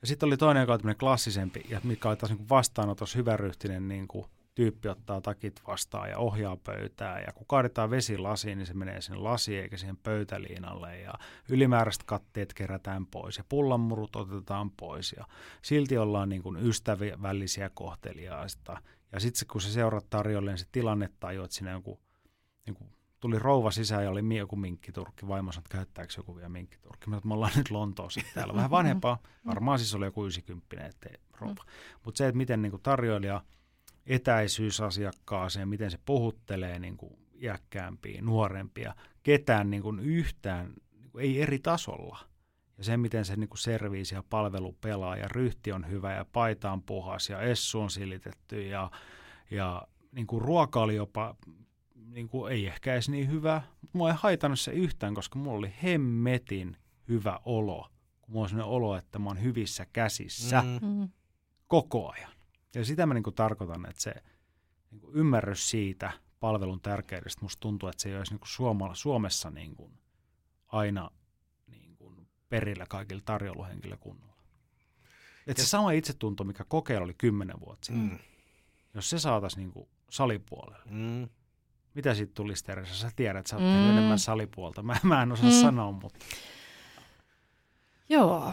Ja sitten oli toinen, joka oli klassisempi, ja mikä oli taas niin vastaanotossa hyväryhtinen niin kuin tyyppi ottaa takit vastaan ja ohjaa pöytää. Ja kun kaadetaan vesi lasiin, niin se menee sinne lasiin eikä siihen pöytäliinalle. Ja ylimääräiset katteet kerätään pois ja pullanmurut otetaan pois. Ja silti ollaan niin kuin ystävällisiä kohteliaista. Ja sitten kun se seuraat tarjolle, niin se tilanne tajuu, että siinä joku, niin kuin tuli rouva sisään ja oli joku minkkiturkki. Vaimo sanoi, että käyttääkö joku vielä minkkiturkki. Mä me ollaan nyt Lontoossa täällä. Vähän vanhempaa. Varmaan siis oli joku 90 ettei rouva. Mutta se, että miten niin kuin tarjoilija – etäisyys asiakkaaseen, miten se puhuttelee niin kuin iäkkäämpiä, nuorempia, ketään niin kuin yhtään, niin kuin ei eri tasolla. Ja se, miten se niin kuin serviisi ja palvelu pelaa ja ryhti on hyvä ja paita on puhas ja essu on silitetty ja, ja niin kuin ruoka oli jopa, niin kuin, ei ehkä edes niin hyvä, mutta mua ei haitannut se yhtään, koska mulla oli hemmetin hyvä olo. Kun mulla on sellainen olo, että mä oon hyvissä käsissä mm. mm. koko ajan. Ja sitä mä niin kuin tarkoitan, että se niin kuin ymmärrys siitä palvelun tärkeydestä, musta tuntuu, että se ei olisi niin kuin Suomella, Suomessa niin kuin aina niin kuin perillä kaikille tarjouluhenkilökunnalla. Että se sama itsetunto, mikä kokeilla oli kymmenen vuotta sitten, mm. jos se saataisiin niin kuin salipuolelle, mm. mitä siitä tulisi Teresa? Sä tiedät, että sä oot mm. enemmän salipuolta. Mä, mä en osaa mm. sanoa, mutta... Joo,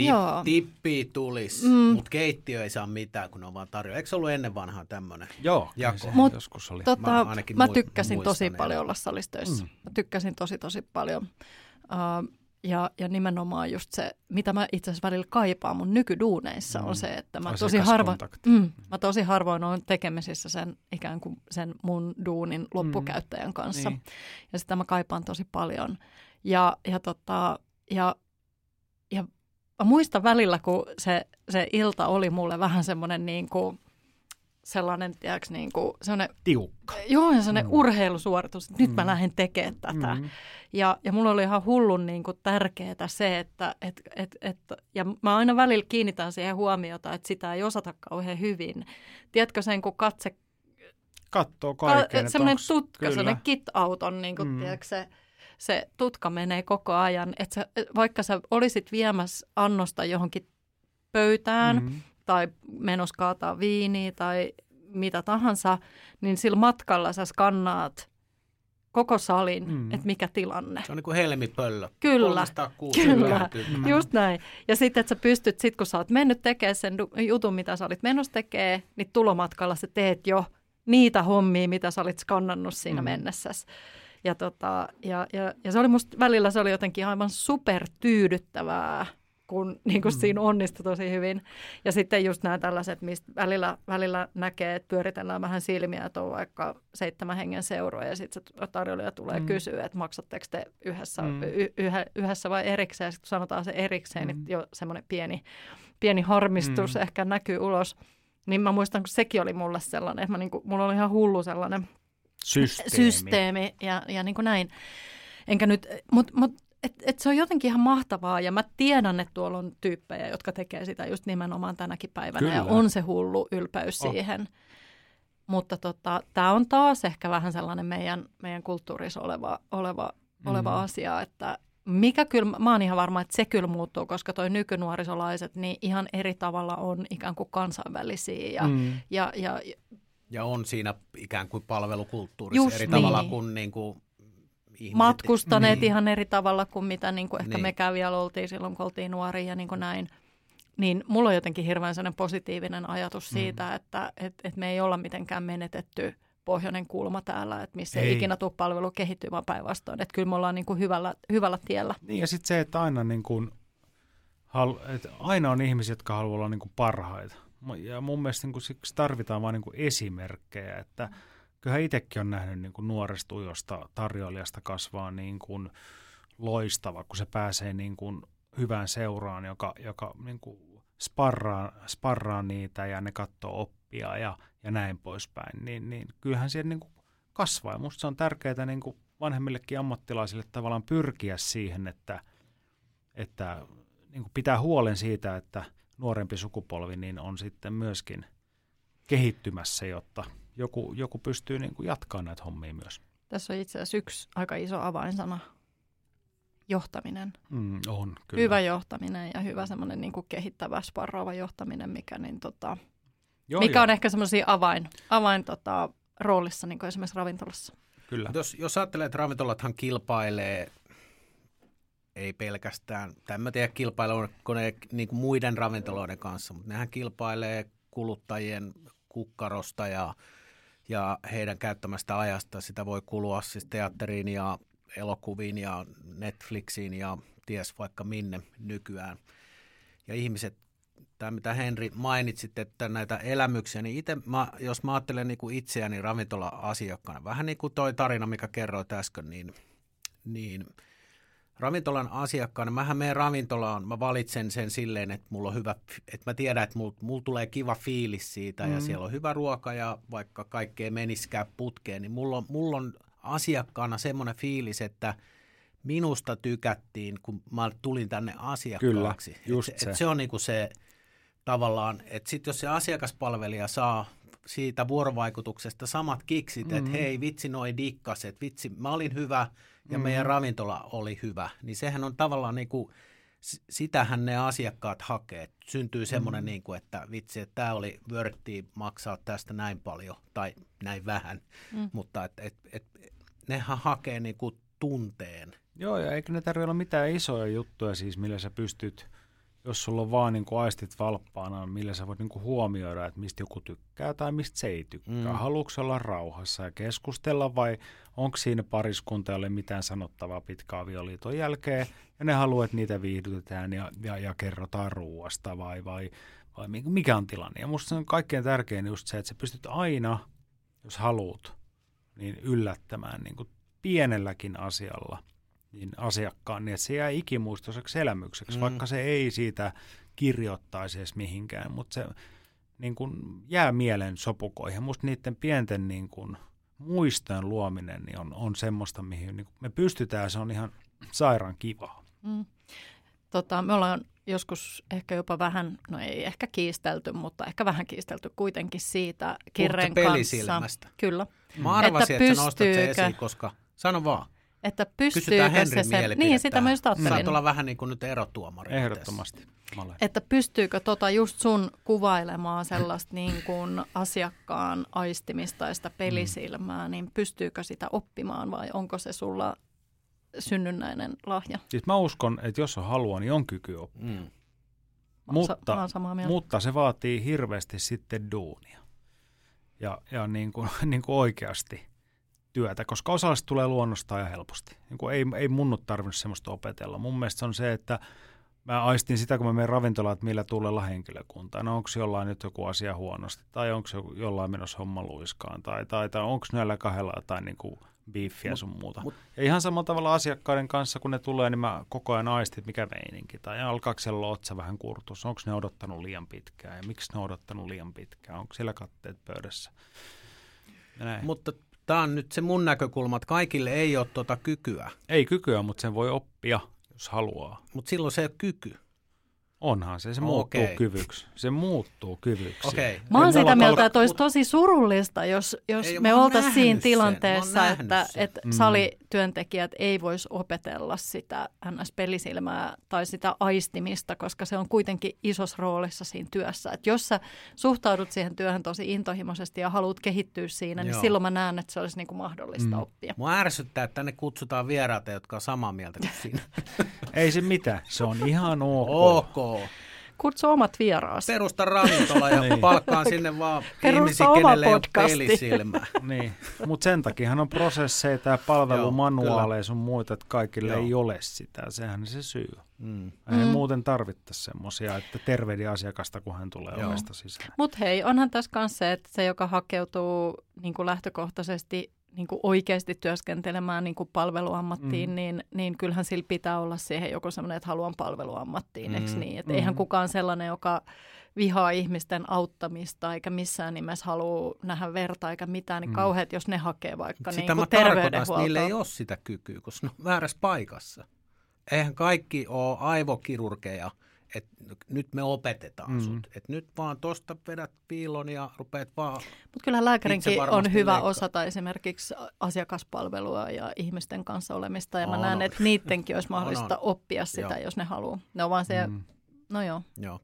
Tip, Joo. Tippi tulisi, mm. mutta keittiö ei saa mitään, kun on vaan tarjoa. Eikö se ollut ennen vanhaa tämmöinen Joo, jako? Mut, joskus oli. Tota, mä, mä tykkäsin tosi paljon olla salistöissä. Mm. Mä tykkäsin tosi tosi paljon. Uh, ja, ja nimenomaan just se, mitä mä itse asiassa välillä kaipaan mun nykyduuneissa, mm. on se, että mä tosi, harvoin, mm, mä tosi harvoin olen tekemisissä sen ikään kuin sen mun duunin loppukäyttäjän mm. kanssa. Niin. Ja sitä mä kaipaan tosi paljon. Ja, ja, tota, ja, ja mä muistan välillä, kun se, se ilta oli mulle vähän semmoinen niin kuin, sellainen, tiedätkö, niin kuin, sellainen, Tiukka. Joo, sellainen mm. urheilusuoritus, että nyt mm. mä lähden tekemään tätä. Mm. Ja, ja mulla oli ihan hullun niin kuin, tärkeää se, että et, et, et, ja mä aina välillä kiinnitän siihen huomiota, että sitä ei osata kauhean hyvin. Tiedätkö sen, kun katse... Katsoo kaiken. Ka- semmoinen tutka, semmoinen kit-auton, niin kuin, mm. tiedätkö, se, se tutka menee koko ajan. Että sä, vaikka sä olisit viemässä annosta johonkin pöytään mm-hmm. tai menos kaataa viiniä tai mitä tahansa, niin sillä matkalla sä skannaat koko salin, mm. että mikä tilanne. Se on niin kuin helmipöllö. Kyllä, kyllä, mm. just näin. Ja sitten, että sä pystyt, sit kun sä oot mennyt tekemään sen jutun, mitä sä olit menossa tekemään, niin tulomatkalla sä teet jo niitä hommia, mitä sä olit skannannut siinä mm. mennessäsi. Ja, tota, ja, ja, ja se oli musta välillä se oli jotenkin aivan supertyydyttävää, kun niin kuin mm. siinä onnistui tosi hyvin. Ja sitten just nämä tällaiset, mistä välillä, välillä näkee, että pyöritellään vähän silmiä, että on vaikka seitsemän hengen seuroja ja sitten se tarjoilija tulee mm. kysyä, että maksatteko te yhdessä, mm. y, yhdessä vai erikseen. Ja sitten kun sanotaan se erikseen, niin mm. niin jo semmoinen pieni, pieni harmistus mm. ehkä näkyy ulos. Niin mä muistan, kun sekin oli mulle sellainen, että mä niin kuin, mulla oli ihan hullu sellainen – systeemi, systeemi ja, ja niin kuin näin. Enkä nyt, mutta mut, et, et se on jotenkin ihan mahtavaa ja mä tiedän, että tuolla on tyyppejä, jotka tekee sitä just nimenomaan tänäkin päivänä Kyllä. ja on se hullu ylpeys oh. siihen. Mutta tota, tämä on taas ehkä vähän sellainen meidän, meidän kulttuurissa oleva, oleva, mm. oleva asia, että mikä kyllä, mä oon ihan varma, että se kyllä muuttuu, koska toi nykynuorisolaiset niin ihan eri tavalla on ikään kuin kansainvälisiä ja, mm. ja, ja ja on siinä ikään kuin palvelukulttuurissa Just eri niin. tavalla kuin, niin kuin ihmiset. Matkustaneet niin. ihan eri tavalla kuin mitä niin kuin ehkä niin. me vielä oltiin silloin, kun oltiin nuoria ja niin kuin näin. Niin mulla on jotenkin hirveän sellainen positiivinen ajatus mm. siitä, mm. että et, et me ei olla mitenkään menetetty pohjoinen kulma täällä, että missä ei, ei ikinä tule palvelu kehittymään päinvastoin. Että kyllä me ollaan niin kuin hyvällä, hyvällä tiellä. Niin ja sitten se, että aina, niin kuin, että aina on ihmisiä, jotka haluaa olla niin kuin parhaita ja mun mielestä niin kuin, siksi tarvitaan vain niin esimerkkejä, että mm. kyllähän itsekin on nähnyt niin kuin nuoresta ujosta tarjoilijasta kasvaa niin kuin loistava, kun se pääsee niin kuin hyvään seuraan, joka, joka niin kuin sparraa, sparraa niitä ja ne katsoo oppia ja, ja näin poispäin, niin, niin kyllähän siellä niin kuin kasvaa. Ja musta se on tärkeää niin kuin vanhemmillekin ammattilaisille tavallaan pyrkiä siihen, että, että niin kuin pitää huolen siitä, että – nuorempi sukupolvi niin on sitten myöskin kehittymässä, jotta joku, joku pystyy niin kuin jatkamaan näitä hommia myös. Tässä on itse asiassa yksi aika iso avainsana, johtaminen. Mm, on, kyllä. Hyvä johtaminen ja hyvä semmoinen niin kuin kehittävä, sparraava johtaminen, mikä niin tota, Joo, mikä joo. on ehkä semmoisia avain, avain tota, roolissa niin kuin esimerkiksi ravintolassa. Kyllä. Jos, jos ajattelee, että ravintolathan kilpailee ei pelkästään, en mä tiedä kilpaileeko ne niin kuin muiden ravintoloiden kanssa, mutta nehän kilpailee kuluttajien kukkarosta ja, ja heidän käyttämästä ajasta. Sitä voi kulua siis teatteriin ja elokuviin ja Netflixiin ja ties vaikka minne nykyään. Ja ihmiset, tämä mitä Henri mainitsit, että näitä elämyksiä, niin itse, mä, jos mä ajattelen niin kuin itseäni ravintola-asiakkaana, vähän niin kuin toi tarina, mikä kerroit äsken, niin, niin – ravintolan asiakkaana, mähän menen ravintolaan, mä valitsen sen silleen, että mulla on hyvä, että mä tiedän, että mulla, mulla tulee kiva fiilis siitä mm. ja siellä on hyvä ruoka ja vaikka kaikkea meniskään putkeen, niin mulla on, mulla on asiakkaana semmoinen fiilis, että minusta tykättiin, kun mä tulin tänne asiakkaaksi. Kyllä, just et, se. Et se on niinku se tavallaan, että sitten jos se asiakaspalvelija saa siitä vuorovaikutuksesta samat kiksit, mm-hmm. että hei vitsi noi dikkas, että vitsi mä olin hyvä – ja mm. meidän ravintola oli hyvä, niin sehän on tavallaan niin kuin, sitähän ne asiakkaat hakee. Syntyy semmoinen, mm. niin kuin, että vitsi, että tämä oli vörtti maksaa tästä näin paljon tai näin vähän, mm. mutta et, et, et, nehän hakee niin kuin tunteen. Joo, ja eikö ne tarvitse olla mitään isoja juttuja siis, millä sä pystyt – jos sulla on vaan niin kuin aistit valppaana, millä sä voit niin kuin huomioida, että mistä joku tykkää tai mistä se ei tykkää. Mm. Haluatko olla rauhassa ja keskustella vai onko siinä pariskunta, mitään sanottavaa pitkä avioliiton jälkeen ja ne haluaa, että niitä viihdytetään ja, ja, ja kerrotaan ruuasta vai, vai, vai mikä on tilanne. Ja musta se on kaikkein tärkein just se, että sä pystyt aina, jos haluat, niin yllättämään niin kuin pienelläkin asialla – niin asiakkaan, niin että se jää ikimuistoiseksi elämykseksi, mm. vaikka se ei siitä kirjoittaisi edes mihinkään, mutta se niin kuin jää mielen sopukoihin. Musta niiden pienten niin kuin, muistojen luominen niin on, on semmoista, mihin niin me pystytään, se on ihan sairaan kivaa. Mm. Tota, me ollaan joskus ehkä jopa vähän, no ei ehkä kiistelty, mutta ehkä vähän kiistelty kuitenkin siitä kirren kanssa. Kyllä. Mä arvasin, että, että sä nostat sen esiin, koska sano vaan. Että pystyykö se sen... Niin, sitä mä just ajattelin. Saat olla vähän niin kuin nyt erotuomari. Ehdottomasti. Että pystyykö tota just sun kuvailemaan sellaista niin kuin asiakkaan aistimista ja sitä pelisilmää, mm. niin pystyykö sitä oppimaan vai onko se sulla synnynnäinen lahja? Siis mä uskon, että jos on halua, niin on kyky oppia. Mm. Mutta, mutta se vaatii hirveästi sitten duunia. Ja, ja niin kuin, niin kuin oikeasti työtä, koska osallisesti tulee luonnostaan ja helposti. Niin kuin ei, ei mun ole tarvinnut semmoista opetella. Mun mielestä se on se, että mä aistin sitä, kun mä menen ravintolaan, että millä tuulella henkilökunta. No onko jollain nyt joku asia huonosti, tai onko jollain menossa homma luiskaan, tai, tai, tai onko näillä kahdella jotain niin kuin biiffiä sun muuta. Mut, ja ihan samalla tavalla asiakkaiden kanssa, kun ne tulee, niin mä koko ajan aistin, mikä meininki. Tai alkaako siellä otsa vähän kurtus, onko ne odottanut liian pitkään, ja miksi ne on odottanut liian pitkään, onko siellä katteet pöydässä. Mutta Tämä on nyt se mun näkökulma, että kaikille ei ole tuota kykyä. Ei kykyä, mutta sen voi oppia, jos haluaa. Mutta silloin se ei ole kyky. Onhan se, se muuttuu okay. kyvyksi. Se muuttuu kyvyksi. Okay. Mä oon sitä mieltä, että olisi tosi surullista, jos, jos ei, me oltaisiin siinä tilanteessa, että, että mm. salityöntekijät ei voisi opetella sitä NS-pelisilmää tai sitä aistimista, koska se on kuitenkin isossa roolissa siinä työssä. Että jos sä suhtaudut siihen työhön tosi intohimoisesti ja haluat kehittyä siinä, niin Joo. niin silloin mä näen, että se olisi niin kuin mahdollista mm. oppia. Mua ärsyttää, että tänne kutsutaan vieraita, jotka on samaa mieltä kuin sinä. ei se mitään, se on ihan ok. Ok. Joo. Kutsu omat vieraasi. Perusta ravintola ja niin. palkkaan sinne vaan ihmisiä, kenelle ei ole pelisilmä. niin. Mutta sen takia on prosesseja ja palvelumanuaaleja sun muita, että kaikille Joo. ei ole sitä. Sehän se syy. Mm. Ei mm. muuten tarvittaisi semmoisia, että tervehdi asiakasta, kun hän tulee ovesta sisään. Mutta hei, onhan tässä kanssa se, että se, joka hakeutuu niin kuin lähtökohtaisesti niin kuin oikeasti työskentelemään niin kuin palveluammattiin, mm. niin, niin kyllähän sillä pitää olla siihen joku sellainen, että haluan palveluammattiin, mm. eikö niin? Että mm. eihän kukaan sellainen, joka vihaa ihmisten auttamista eikä missään nimessä halua nähdä verta eikä mitään, niin mm. kauheat, jos ne hakee vaikka sitä niin kuin terveydenhuoltoa. niillä ei ole sitä kykyä, koska ne on väärässä paikassa. Eihän kaikki ole aivokirurgeja – että nyt me opetetaan mm. sut. Että nyt vaan tosta vedät piilon ja rupeat vaan Mutta kyllä lääkärinkin on hyvä leikkaa. osata esimerkiksi asiakaspalvelua ja ihmisten kanssa olemista. Ja mä on, näen, on. että niidenkin olisi mahdollista on, on. oppia sitä, joo. jos ne haluaa. Ne on vaan se, mm. no joo. Joo.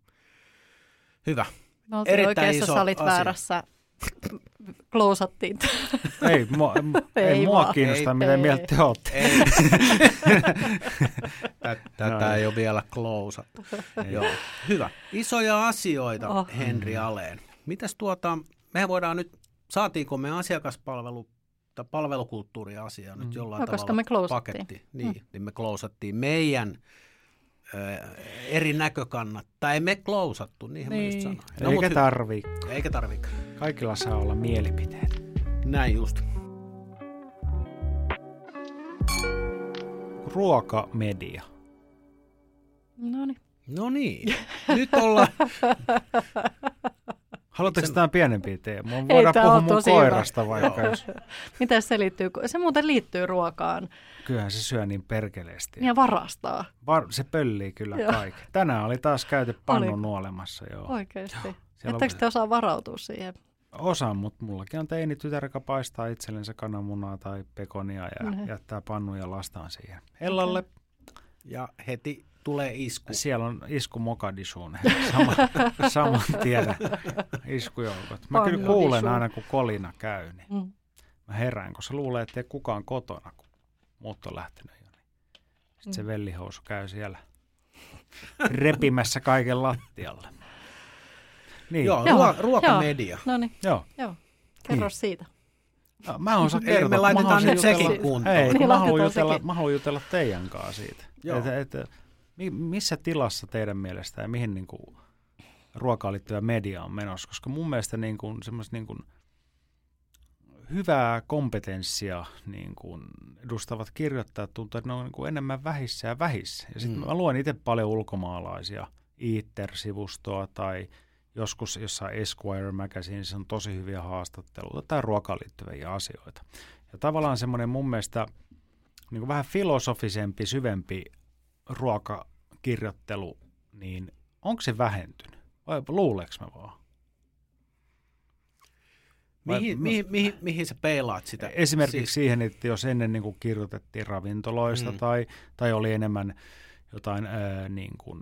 Hyvä. Me oltiin Erittäin oikeassa, sä olit asia. väärässä. Klousattiin. Ei, mua, ei, Ei mua vaan. kiinnosta, Ei, mitä ei. mieltä te olette. Ei. Tä- Tätä No, ei ole vielä klousattu. Ei. Joo. Hyvä. Isoja asioita, Oh. Henri Aleen. Mitäs tuota, me voidaan nyt, saatiinko me asiakaspalvelu tai palvelukulttuuriasia nyt Mm. jollain No, tavalla koska me paketti. Niin, niin me klousattiin meidän eri näkökannat. Tai ei me klousattu, niinhän niin. mä just sanoin. Eikä mut hy- tarvii. Eikä tarvikaan. Kaikilla saa olla mielipiteet. Näin just. Ruokamedia. No niin. No niin, nyt ollaan. Haluatteko Sen- tämän pienempiä teemoja? Ei, Voidaan tää puhua mun tosi hyvä. koirasta vaikka, jos Miten se liittyy? Se muuten liittyy ruokaan kyllähän se syö niin perkeleesti. ja varastaa Var, se pöllii kyllä Joo. kaiken. Tänään oli taas käyty pannun Oli. nuolemassa. Joo. oikeasti. Ettekö on- te osaa varautua siihen? Osaan, mutta mullakin on teini tytär, joka paistaa itsellensä kananmunaa tai pekonia ja Mhm. jättää pannun ja lastaan siihen. Ellalle Ja heti tulee isku. siellä on isku Mogadishuun. Sama, saman tiedän iskujoukot. Mä kyllä kuulen aina, kun kolina käy, niin Mm. mä herään, koska se luulee, että ei kukaan kotona, kun muut on lähtenyt jo. Niin. Sitten se Mm. vellihousu käy siellä repimässä kaiken lattialle. Niin, Joo, Joo, ruo- ruokamedia. No niin, joo. joo. Kerro Niin. siitä. No, Mä oon Eli me Mä laitetaan nyt sekin kuntoon. Ei, kun Niin, mä haluan jutella, mä haluan jutella teidän kanssa siitä. Joo. Et, et, mi- missä tilassa teidän mielestä ja mihin niin kuin, ruokaan liittyvä media on menossa? Koska mun mielestä niin kuin, niin kuin, hyvää kompetenssia niin kuin, edustavat kirjoittajat tuntuu, että ne on niin kuin, enemmän vähissä ja vähissä. Ja sitten Mm. mä luen itse paljon ulkomaalaisia Eater-sivustoa tai joskus jossain Esquire Magazineissa on tosi hyviä haastatteluita tai ruokaan liittyviä asioita. Ja tavallaan semmoinen mun mielestä niin kuin vähän filosofisempi, syvempi ruokakirjoittelu, niin onko se vähentynyt? Vai luuleeko mä vaan? Vai- Mihin, mä- mihin, mihin, mihin sä peilaat sitä? Esimerkiksi Siis, siihen, että jos ennen niin kuin kirjoitettiin ravintoloista Mm. tai, tai oli enemmän jotain ää, niin kuin,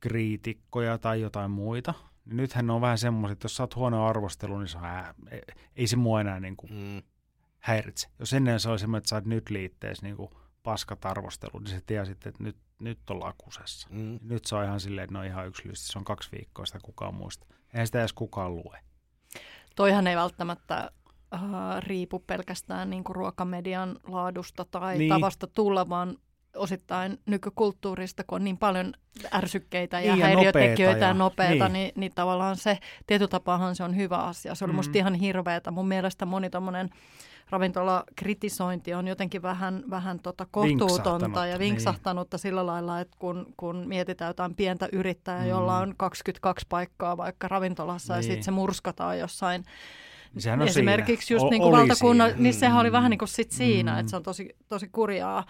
kriitikkoja tai jotain muita, niin nythän ne on vähän semmoiset, että jos saat huono arvostelu, niin se on, ää, ei, ei se mua enää niin kuin mm, häiritse. Jos ennen se oli semmoinen, että saat nyt liitteessä niin kuin paskat arvostelu, niin se tiesit, että nyt, nyt ollaan kusessa. mm. Nyt se on ihan silleen, että ne on ihan yksilöllisesti. Se on kaksi viikkoa, sitä kukaan muista. Eihän sitä edes kukaan lue. Toihan ei välttämättä äh, riipu pelkästään niin kuin ruokamedian laadusta tai Niin. tavasta tulla, vaan osittain nykykulttuurista, kun on niin paljon ärsykkeitä ja Niin, ja häiriötekijöitä nopeeta ja, ja- nopeita, niin. niin. Niin, tavallaan se tietytapahan se on hyvä asia. Se oli Mm. musta ihan hirveetä. Mun mielestä moni tommonen ravintolakritisointi on jotenkin vähän, vähän tota kohtuutonta ja vinksahtanutta niin. sillä lailla, että kun, kun mietitään jotain pientä yrittäjää, Mm. mm. jolla on 22 paikkaa vaikka ravintolassa niin. ja Niin. sitten se murskataan jossain Niin sehän on Esimerkiksi siinä. just O- niin kuin valtakunnan, siinä. niin sehän oli Mm. vähän niin kuin sit siinä, Mm. että se on tosi, tosi kurjaa.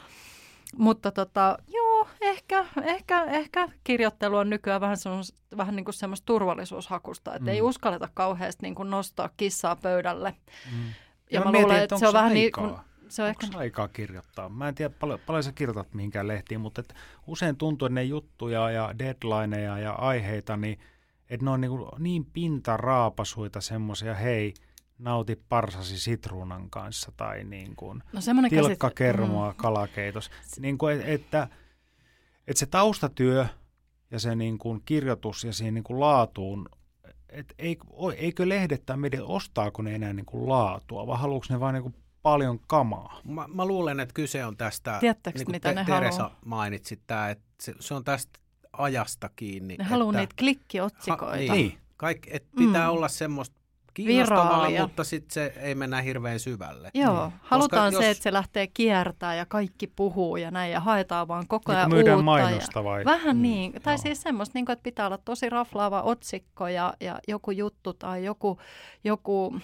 Mutta tota, joo, ehkä, ehkä, ehkä kirjoittelu on nykyään vähän, semmos, vähän niin kuin semmoista turvallisuushakusta, että mm. ei Mm. uskalleta kauheasti niin kuin nostaa kissaa pöydälle. Mm. Ja, mä mä mietin, luulen, että se on vähän niin kuin, se on Onko ehkä, aikaa kirjoittaa? Mä en tiedä, paljon, paljon sä kirjoitat mihinkään lehtiin, mutta et usein tuntuu, että ne juttuja ja deadlineja ja aiheita, niin että ne on niin, niin pintaraapasuita semmoisia, hei, nauti parsasi sitruunan kanssa tai niin kuin no semmoinen tilkka käsit- mm. kalakeitos. Niin kuin, et- että, että se taustatyö ja se niin kuin kirjoitus ja siihen niin kuin laatuun, et eikö, eikö lehdet tai mediat, ostaako ne enää niin kuin laatua vai haluatko ne vain niin kuin paljon kamaa? Mä, mä luulen, että kyse on tästä, Tiedättekö, niin kuin mitä ne Teresa haluaa? mainitsi, tää, että se, se on tästä ajasta kiinni. Ne haluaa että, niitä klikkiotsikoita. Ha, niin, Niin. Kaik, et pitää Mm. olla semmoista kiinnostavaa, Viraalia. mutta sitten se ei mennä hirveän syvälle. Joo, Niin. halutaan Koska se, jos- että se lähtee kiertää ja kaikki puhuu ja näin ja haetaan vaan koko Niin ajan myydään uutta. mainosta vai? Ja, vähän Mm, niin, tai joo. siis semmoista, niin kuin, että pitää olla tosi raflaava otsikko ja, ja joku juttu tai joku, joku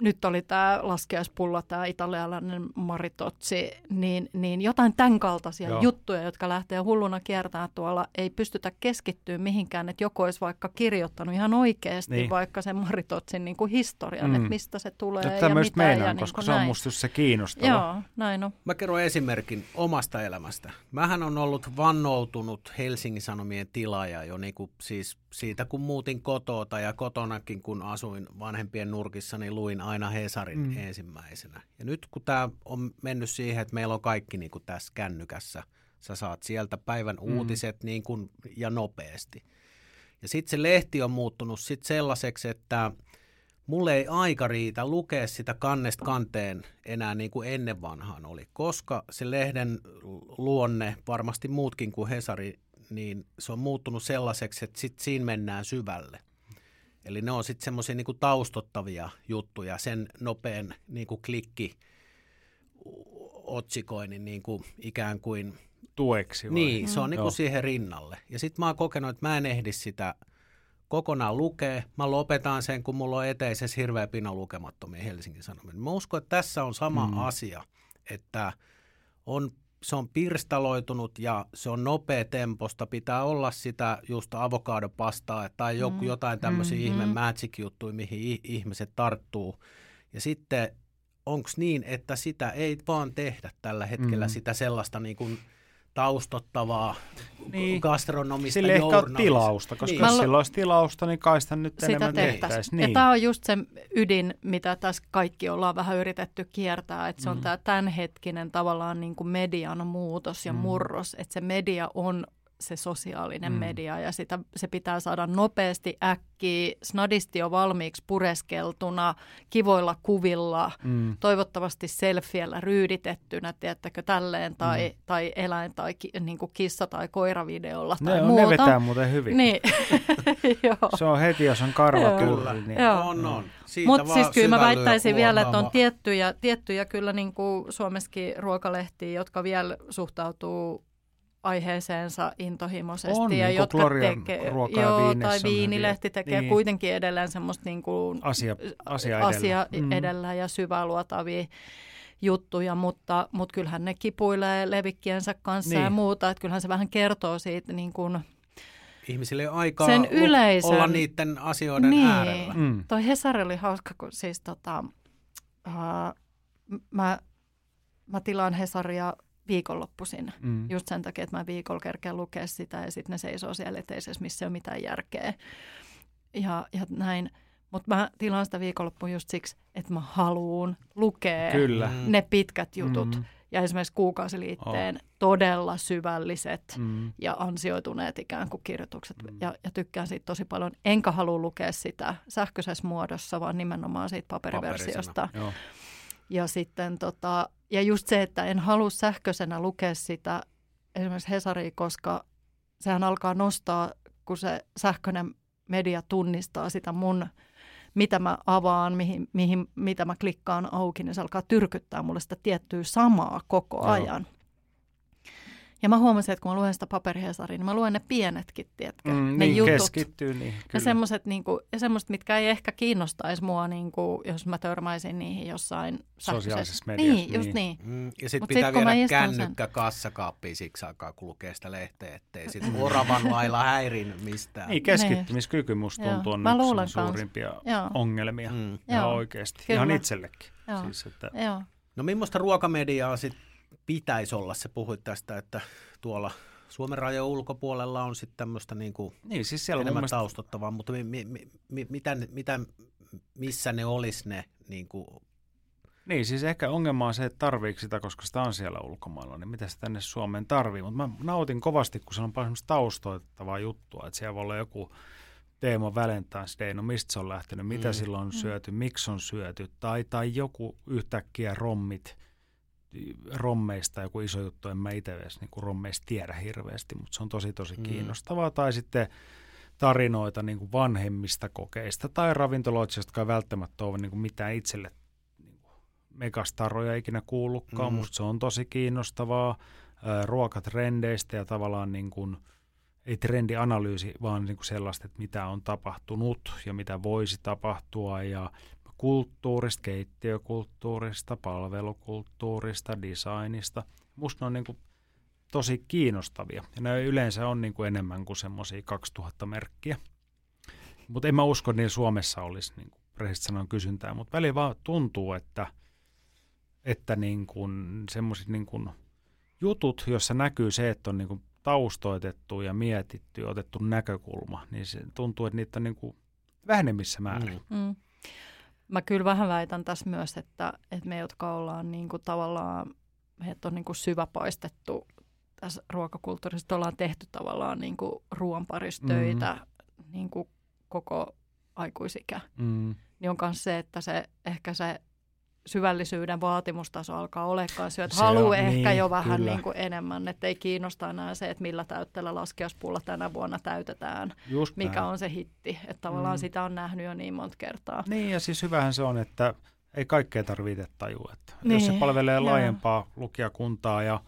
nyt oli tämä laskiaispulla, tämä italialainen maritotsi, niin, niin jotain tämän kaltaisia Joo. Juttuja, jotka lähtee hulluna kiertää tuolla, ei pystytä keskittyä mihinkään, että joku olisi vaikka kirjoittanut ihan oikeasti Niin. niin. vaikka sen maritotsin niin kuin historian, Mm. että mistä se tulee Nyt ja mitä meinaan, ja niin koska kuin se on näin. musta just se kiinnostava. Joo, näin on. Mä kerron esimerkin omasta elämästä. Mähän on ollut vannoutunut Helsingin Sanomien tilaaja jo niin kuin siis siitä kun muutin kotota ja kotonakin kun asuin vanhempien nurkissa, niin luin aina Hesarin mm. ensimmäisenä. Ja nyt kun tämä on mennyt siihen, että meillä on kaikki niin kuin tässä kännykässä, sä saat sieltä päivän mm. uutiset niin kuin, ja nopeasti. Ja sitten se lehti on muuttunut sit sellaiseksi, että mulle ei aika riitä lukea sitä kannesta kanteen enää niin kuin ennen vanhaan oli, koska se lehden luonne, varmasti muutkin kuin Hesari, niin se on muuttunut sellaiseksi, että sit siinä mennään syvälle. Eli ne on sitten semmoisia niin taustottavia juttuja, sen nopean niin kuin klikki otsikoinnin niin kuin ikään kuin tueksi vai? Niin, se on mm. niin kuin siihen rinnalle. Ja sitten mä oon kokenut, että mä en ehdi sitä kokonaan lukea. Mä lopetan sen, kun mulla on eteisessä hirveä pino lukemattomia Helsingin Sanomia. Mä uskon, että tässä on sama mm. asia, että on, se on pirstaloitunut ja se on nopea temposta. Pitää olla sitä just avokadopastaa tai joku, mm. jotain tämmöisiä mm, ihme magic-juttuja, mihin ihmiset tarttuu. Ja sitten onko niin, että sitä ei vaan tehdä tällä hetkellä mm. sitä sellaista niin kuin – taustottavaa niin. gastronomista Sille ehkä on tilausta, koska niin. jos sillä olisi tilausta, niin kai sitä nyt sitä enemmän tehtäisiin. Niin. Ja tämä on just se ydin, mitä tässä kaikki ollaan vähän yritetty kiertää, että se on mm. tämä tämänhetkinen tavallaan niin kuin median muutos ja mm. murros, että se media on se sosiaalinen mm. media ja sitä, se pitää saada nopeasti äkkiä, snadisti jo valmiiksi pureskeltuna, kivoilla kuvilla, mm. toivottavasti selfiellä ryyditettynä, tiedättekö, tälleen, tai, mm. tai eläin tai ki, niin kuin kissa- tai koiravideolla tai ne, muuta. Ne vetää muuten hyvin. Niin. se on heti, jos on karvaturri. niin. On, on. Mutta siis kyllä mä väittäisin vielä, että on tiettyjä, tiettyjä kyllä niin kuin Suomessakin ruokalehtiä, jotka vielä suhtautuu aiheeseensa intohimoisesti. On, ja niin jotka tekee, joo, tai viinilehti tekee niin. kuitenkin edelleen semmoista niin kuin asia, asia, edellä. asia mm. edellä ja syväluotavia juttuja, mutta, mutta kyllähän ne kipuilee levikkiensä kanssa niin. ja muuta, että kyllähän se vähän kertoo siitä niin kuin, Ihmisille on aikaa sen yleisen, olla niiden asioiden niin. äärellä. Mm. Toi Hesari oli hauska, kun siis tota, uh, mä, mä tilaan Hesaria viikonloppuisin. Mm. Just sen takia, että mä viikolla kerkeen lukea sitä ja sitten ne seisoo siellä eteisessä, missä ei ole mitään järkeä. Ja, ja näin. Mutta mä tilaan sitä viikonloppuun just siksi, että mä haluun lukea Kyllä. Mm. ne pitkät jutut. Mm. Ja esimerkiksi kuukausiliitteen oh. todella syvälliset mm. ja ansioituneet ikään kuin kirjoitukset. Mm. Ja, ja tykkään siitä tosi paljon. Enkä halua lukea sitä sähköisessä muodossa, vaan nimenomaan siitä paperiversiosta. Ja sitten tota, ja just se, että en halua sähköisenä lukea sitä esimerkiksi Hesaria, koska sehän alkaa nostaa, kun se sähköinen media tunnistaa sitä mun, mitä mä avaan, mihin, mihin, mitä mä klikkaan auki, niin se alkaa tyrkyttää mulle sitä tiettyä samaa koko ajan. Joo. Ja mä huomasin, että kun mä luen sitä paperihesaria, niin mä luen ne pienetkin, tiedätkö? Mm, ne niin, jutut. keskittyy niin, kyllä. Ja semmoiset, niin kuin, ja semmoset, mitkä ei ehkä kiinnostaisi mua, niin kuin, jos mä törmäisin niihin jossain Sosiaalisessa mediassa. Niin, just niin. Mm, ja sitten pitää sit, viedä kännykkä sen... kassakaappiin siksi aikaa, kun lukee sitä lehteä, ettei sitten oravan lailla häirin mistään. Niin, keskittymiskyky musta tuntuu on yksi suurimpia Joo. ongelmia. Mm. Ihan oikeasti. Kyllä. Ihan itsellekin. Joo. Siis, että... Joo. No millaista ruokamediaa sitten pitäisi olla. Se puhuit tästä, että tuolla Suomen rajojen ulkopuolella on sitten tämmöistä niin kuin niin, siis siellä enemmän mielestä... taustottavaa, mutta mi, mi, mi, mitä, mitä, missä ne olisi ne niin kuin niin, siis ehkä ongelma on se, että tarviiko sitä, koska sitä on siellä ulkomailla, niin mitä se tänne Suomeen tarvii. Mutta mä nautin kovasti, kun se on paljon taustoittavaa juttua, että siellä voi olla joku teema Valentine's Day, no mistä se on lähtenyt, mitä mm. silloin on syöty, miksi on syöty, tai, tai joku yhtäkkiä rommit – rommeista joku iso juttu, en mä itse edes niin kuin rommeista tiedä hirveästi, mutta se on tosi tosi mm. kiinnostavaa. Tai sitten tarinoita niin kuin vanhemmista kokeista tai ravintoloista, jotka ei välttämättä ole niin kuin mitään itselle niin kuin megastaroja ikinä kuullutkaan. Mm. Musta se on tosi kiinnostavaa. Ruokatrendeistä ja tavallaan niin kuin, ei trendianalyysi, vaan niin kuin sellaista, että mitä on tapahtunut ja mitä voisi tapahtua ja kulttuurista, keittiökulttuurista, palvelukulttuurista, designista. Musta ne on niin kuin tosi kiinnostavia. Ja ne yleensä on niin kuin enemmän kuin semmoisia 2000 merkkiä. Mutta en mä usko, että niin Suomessa olisi niin kuin sanoen kysyntää, mutta välillä vaan tuntuu, että, että niin kuin semmoiset niin kuin jutut, joissa näkyy se, että on niin kuin taustoitettu ja mietitty ja otettu näkökulma, niin se tuntuu, että niitä on niin kuin vähenemmissä määrin. Mm. Mm. Mä kyllä vähän väitän tässä myös, että, että me, jotka ollaan niin kuin tavallaan, että on niin kuin syväpaistettu tässä ruokakulttuurissa, ollaan tehty tavallaan niin kuin ruoan parissa töitä mm. niin kuin koko aikuisikä, mm. niin on myös se, että se ehkä se syvällisyyden vaatimustaso alkaa olekaan se, että se haluaa ehkä niin, jo vähän niin kuin enemmän, että ei kiinnosta enää se, että millä täytteellä laskeuspulla tänä vuonna täytetään, Just mikä näin. on se hitti. Että tavallaan mm. sitä on nähnyt jo niin monta kertaa. Niin ja siis hyvähän se on, että ei kaikkea tarvitse tajua. Että niin, jos se niin, palvelee laajempaa lukijakuntaa ja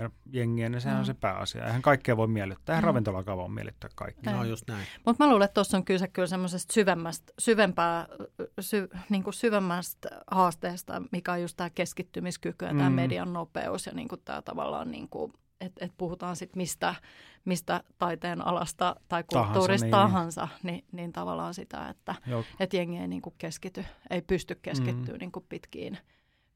ja jengiä, niin sehän mm. on se pääasia. Eihän kaikkea voi miellyttää. Eihän mm. ravintolakaan voi miellyttää kaikkea. No just näin. Mutta mä luulen, että tuossa on kyse kyllä semmoisesta syvemmästä, syvempää, sy, niin kuin syvemmästä haasteesta, mikä on just tämä keskittymiskyky ja tämä mm. median nopeus ja niin kuin tämä tavallaan niin kuin, että et puhutaan sitten mistä, mistä taiteen alasta tai kulttuurista tahansa, niin, tahansa, niin, niin tavallaan sitä, että et jengi ei niin kuin keskity, ei pysty keskittyä mm. niin kuin pitkiin,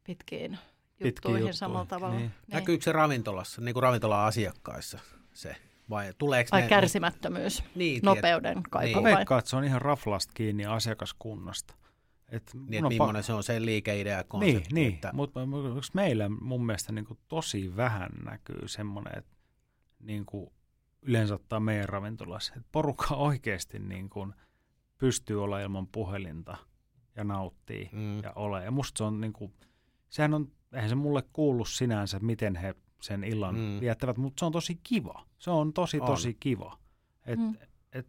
pitkiin juttuihin juttuja. samalla tavalla. Niin. Niin. Näkyykö se ravintolassa, niin kuin ravintola-asiakkaissa se? Vai tuleeko Vai ne, kärsimättömyys, niin, nopeuden kaiku? Niin. Vai? se on ihan raflasta kiinni asiakaskunnasta. Et niin, että millainen pa- se on se liikeidea konsepti. Niin, että... niin. mutta meillä mun mielestä niin kuin tosi vähän näkyy semmoinen, että niin kuin yleensä ottaa meidän ravintolassa, että porukka oikeasti niin kuin pystyy olla ilman puhelinta ja nauttii mm. ja ole. Ja musta se on niin kuin, sehän on eihän se mulle kuulu sinänsä, miten he sen illan mm. viettävät, mutta se on tosi kiva. Se on tosi, on. tosi kiva. Et, mm. et,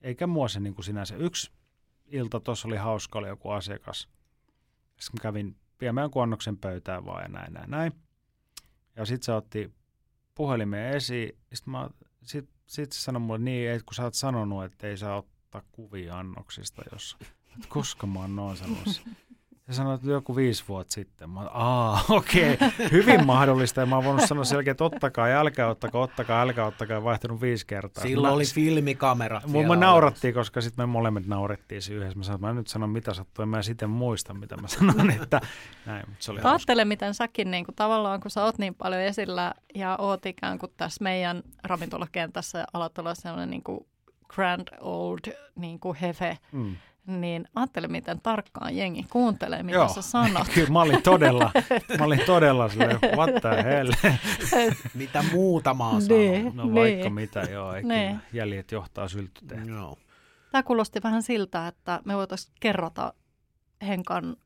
eikä mua se niin kuin sinänsä. Yksi ilta tuossa oli hauska, oli joku asiakas. Sitten kävin viemään kuonnoksen pöytään vaan ja näin, näin, näin. Ja sitten se otti puhelimeen esiin. Sitten sit, sit se sanoi mulle niin, että kun sä oot sanonut, että ei saa ottaa kuvia annoksista, jos, koska mä oon noin sanonut. Ja sanoit, että joku viisi vuotta sitten. Mä aa, okei, okay. hyvin mahdollista. Ja mä oon voinut sanoa selkeä, että ottakaa ja älkää ottakaa, ottakaa, älkää ottakaa, vaihtunut viisi kertaa. Silloin mä, oli filmikamera. Mua naurattiin, koska sitten me molemmat naurettiin se yhdessä. Mä sanoin, että mä nyt sanon mitä sattuu, ja mä en sitten muista, mitä mä sanon. Että, näin, mutta se oli Ajattele, miten säkin niin kuin, tavallaan, kun sä oot niin paljon esillä ja oot ikään kuin tässä meidän ravintolakentässä ja alat olla sellainen niin kuin grand old niin kuin hefe, mm niin ajattele, miten tarkkaan jengi kuuntelee, mitä Joo. sä sanot. Kyllä mä olin todella, mä olin todella silleen, what the hell. mitä muuta mä oon niin, No niin. vaikka mitä, joo, eikä niin. jäljet johtaa syltyteen. Joo. Tämä kuulosti vähän siltä, että me voitaisiin kerrota Henkan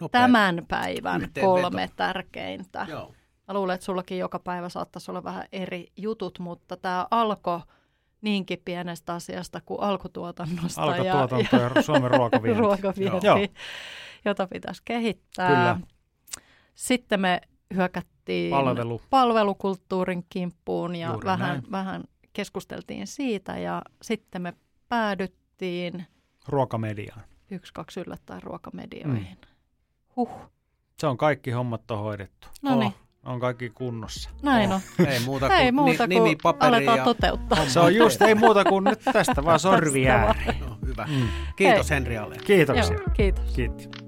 Nopea. tämän päivän kolme tärkeintä. Joo. Mä luulen, että sullakin joka päivä saattaisi olla vähän eri jutut, mutta tämä alkoi niinkin pienestä asiasta kuin alkutuotannosta. Alkutuotanto ja, ja Suomen ruokavienti. ruokavienti jota pitäisi kehittää. Kyllä. Sitten me hyökättiin Palvelu. palvelukulttuurin kimppuun ja vähän, vähän keskusteltiin siitä ja sitten me päädyttiin ruokamediaan. Yksi, kaksi yllättäen ruokamedioihin. Mm. Huh. Se on kaikki hommat on hoidettu. No niin. Oh on kaikki kunnossa. Näin on. Ei muuta kuin, ei muuta ni, nimi, paperi aletaan ja... toteuttaa. Se on just, ei muuta kuin nyt tästä vaan sorvi no, hyvä. Mm. Kiitos Hei. Henri Kiitoksia. Joo, kiitos. Kiitos.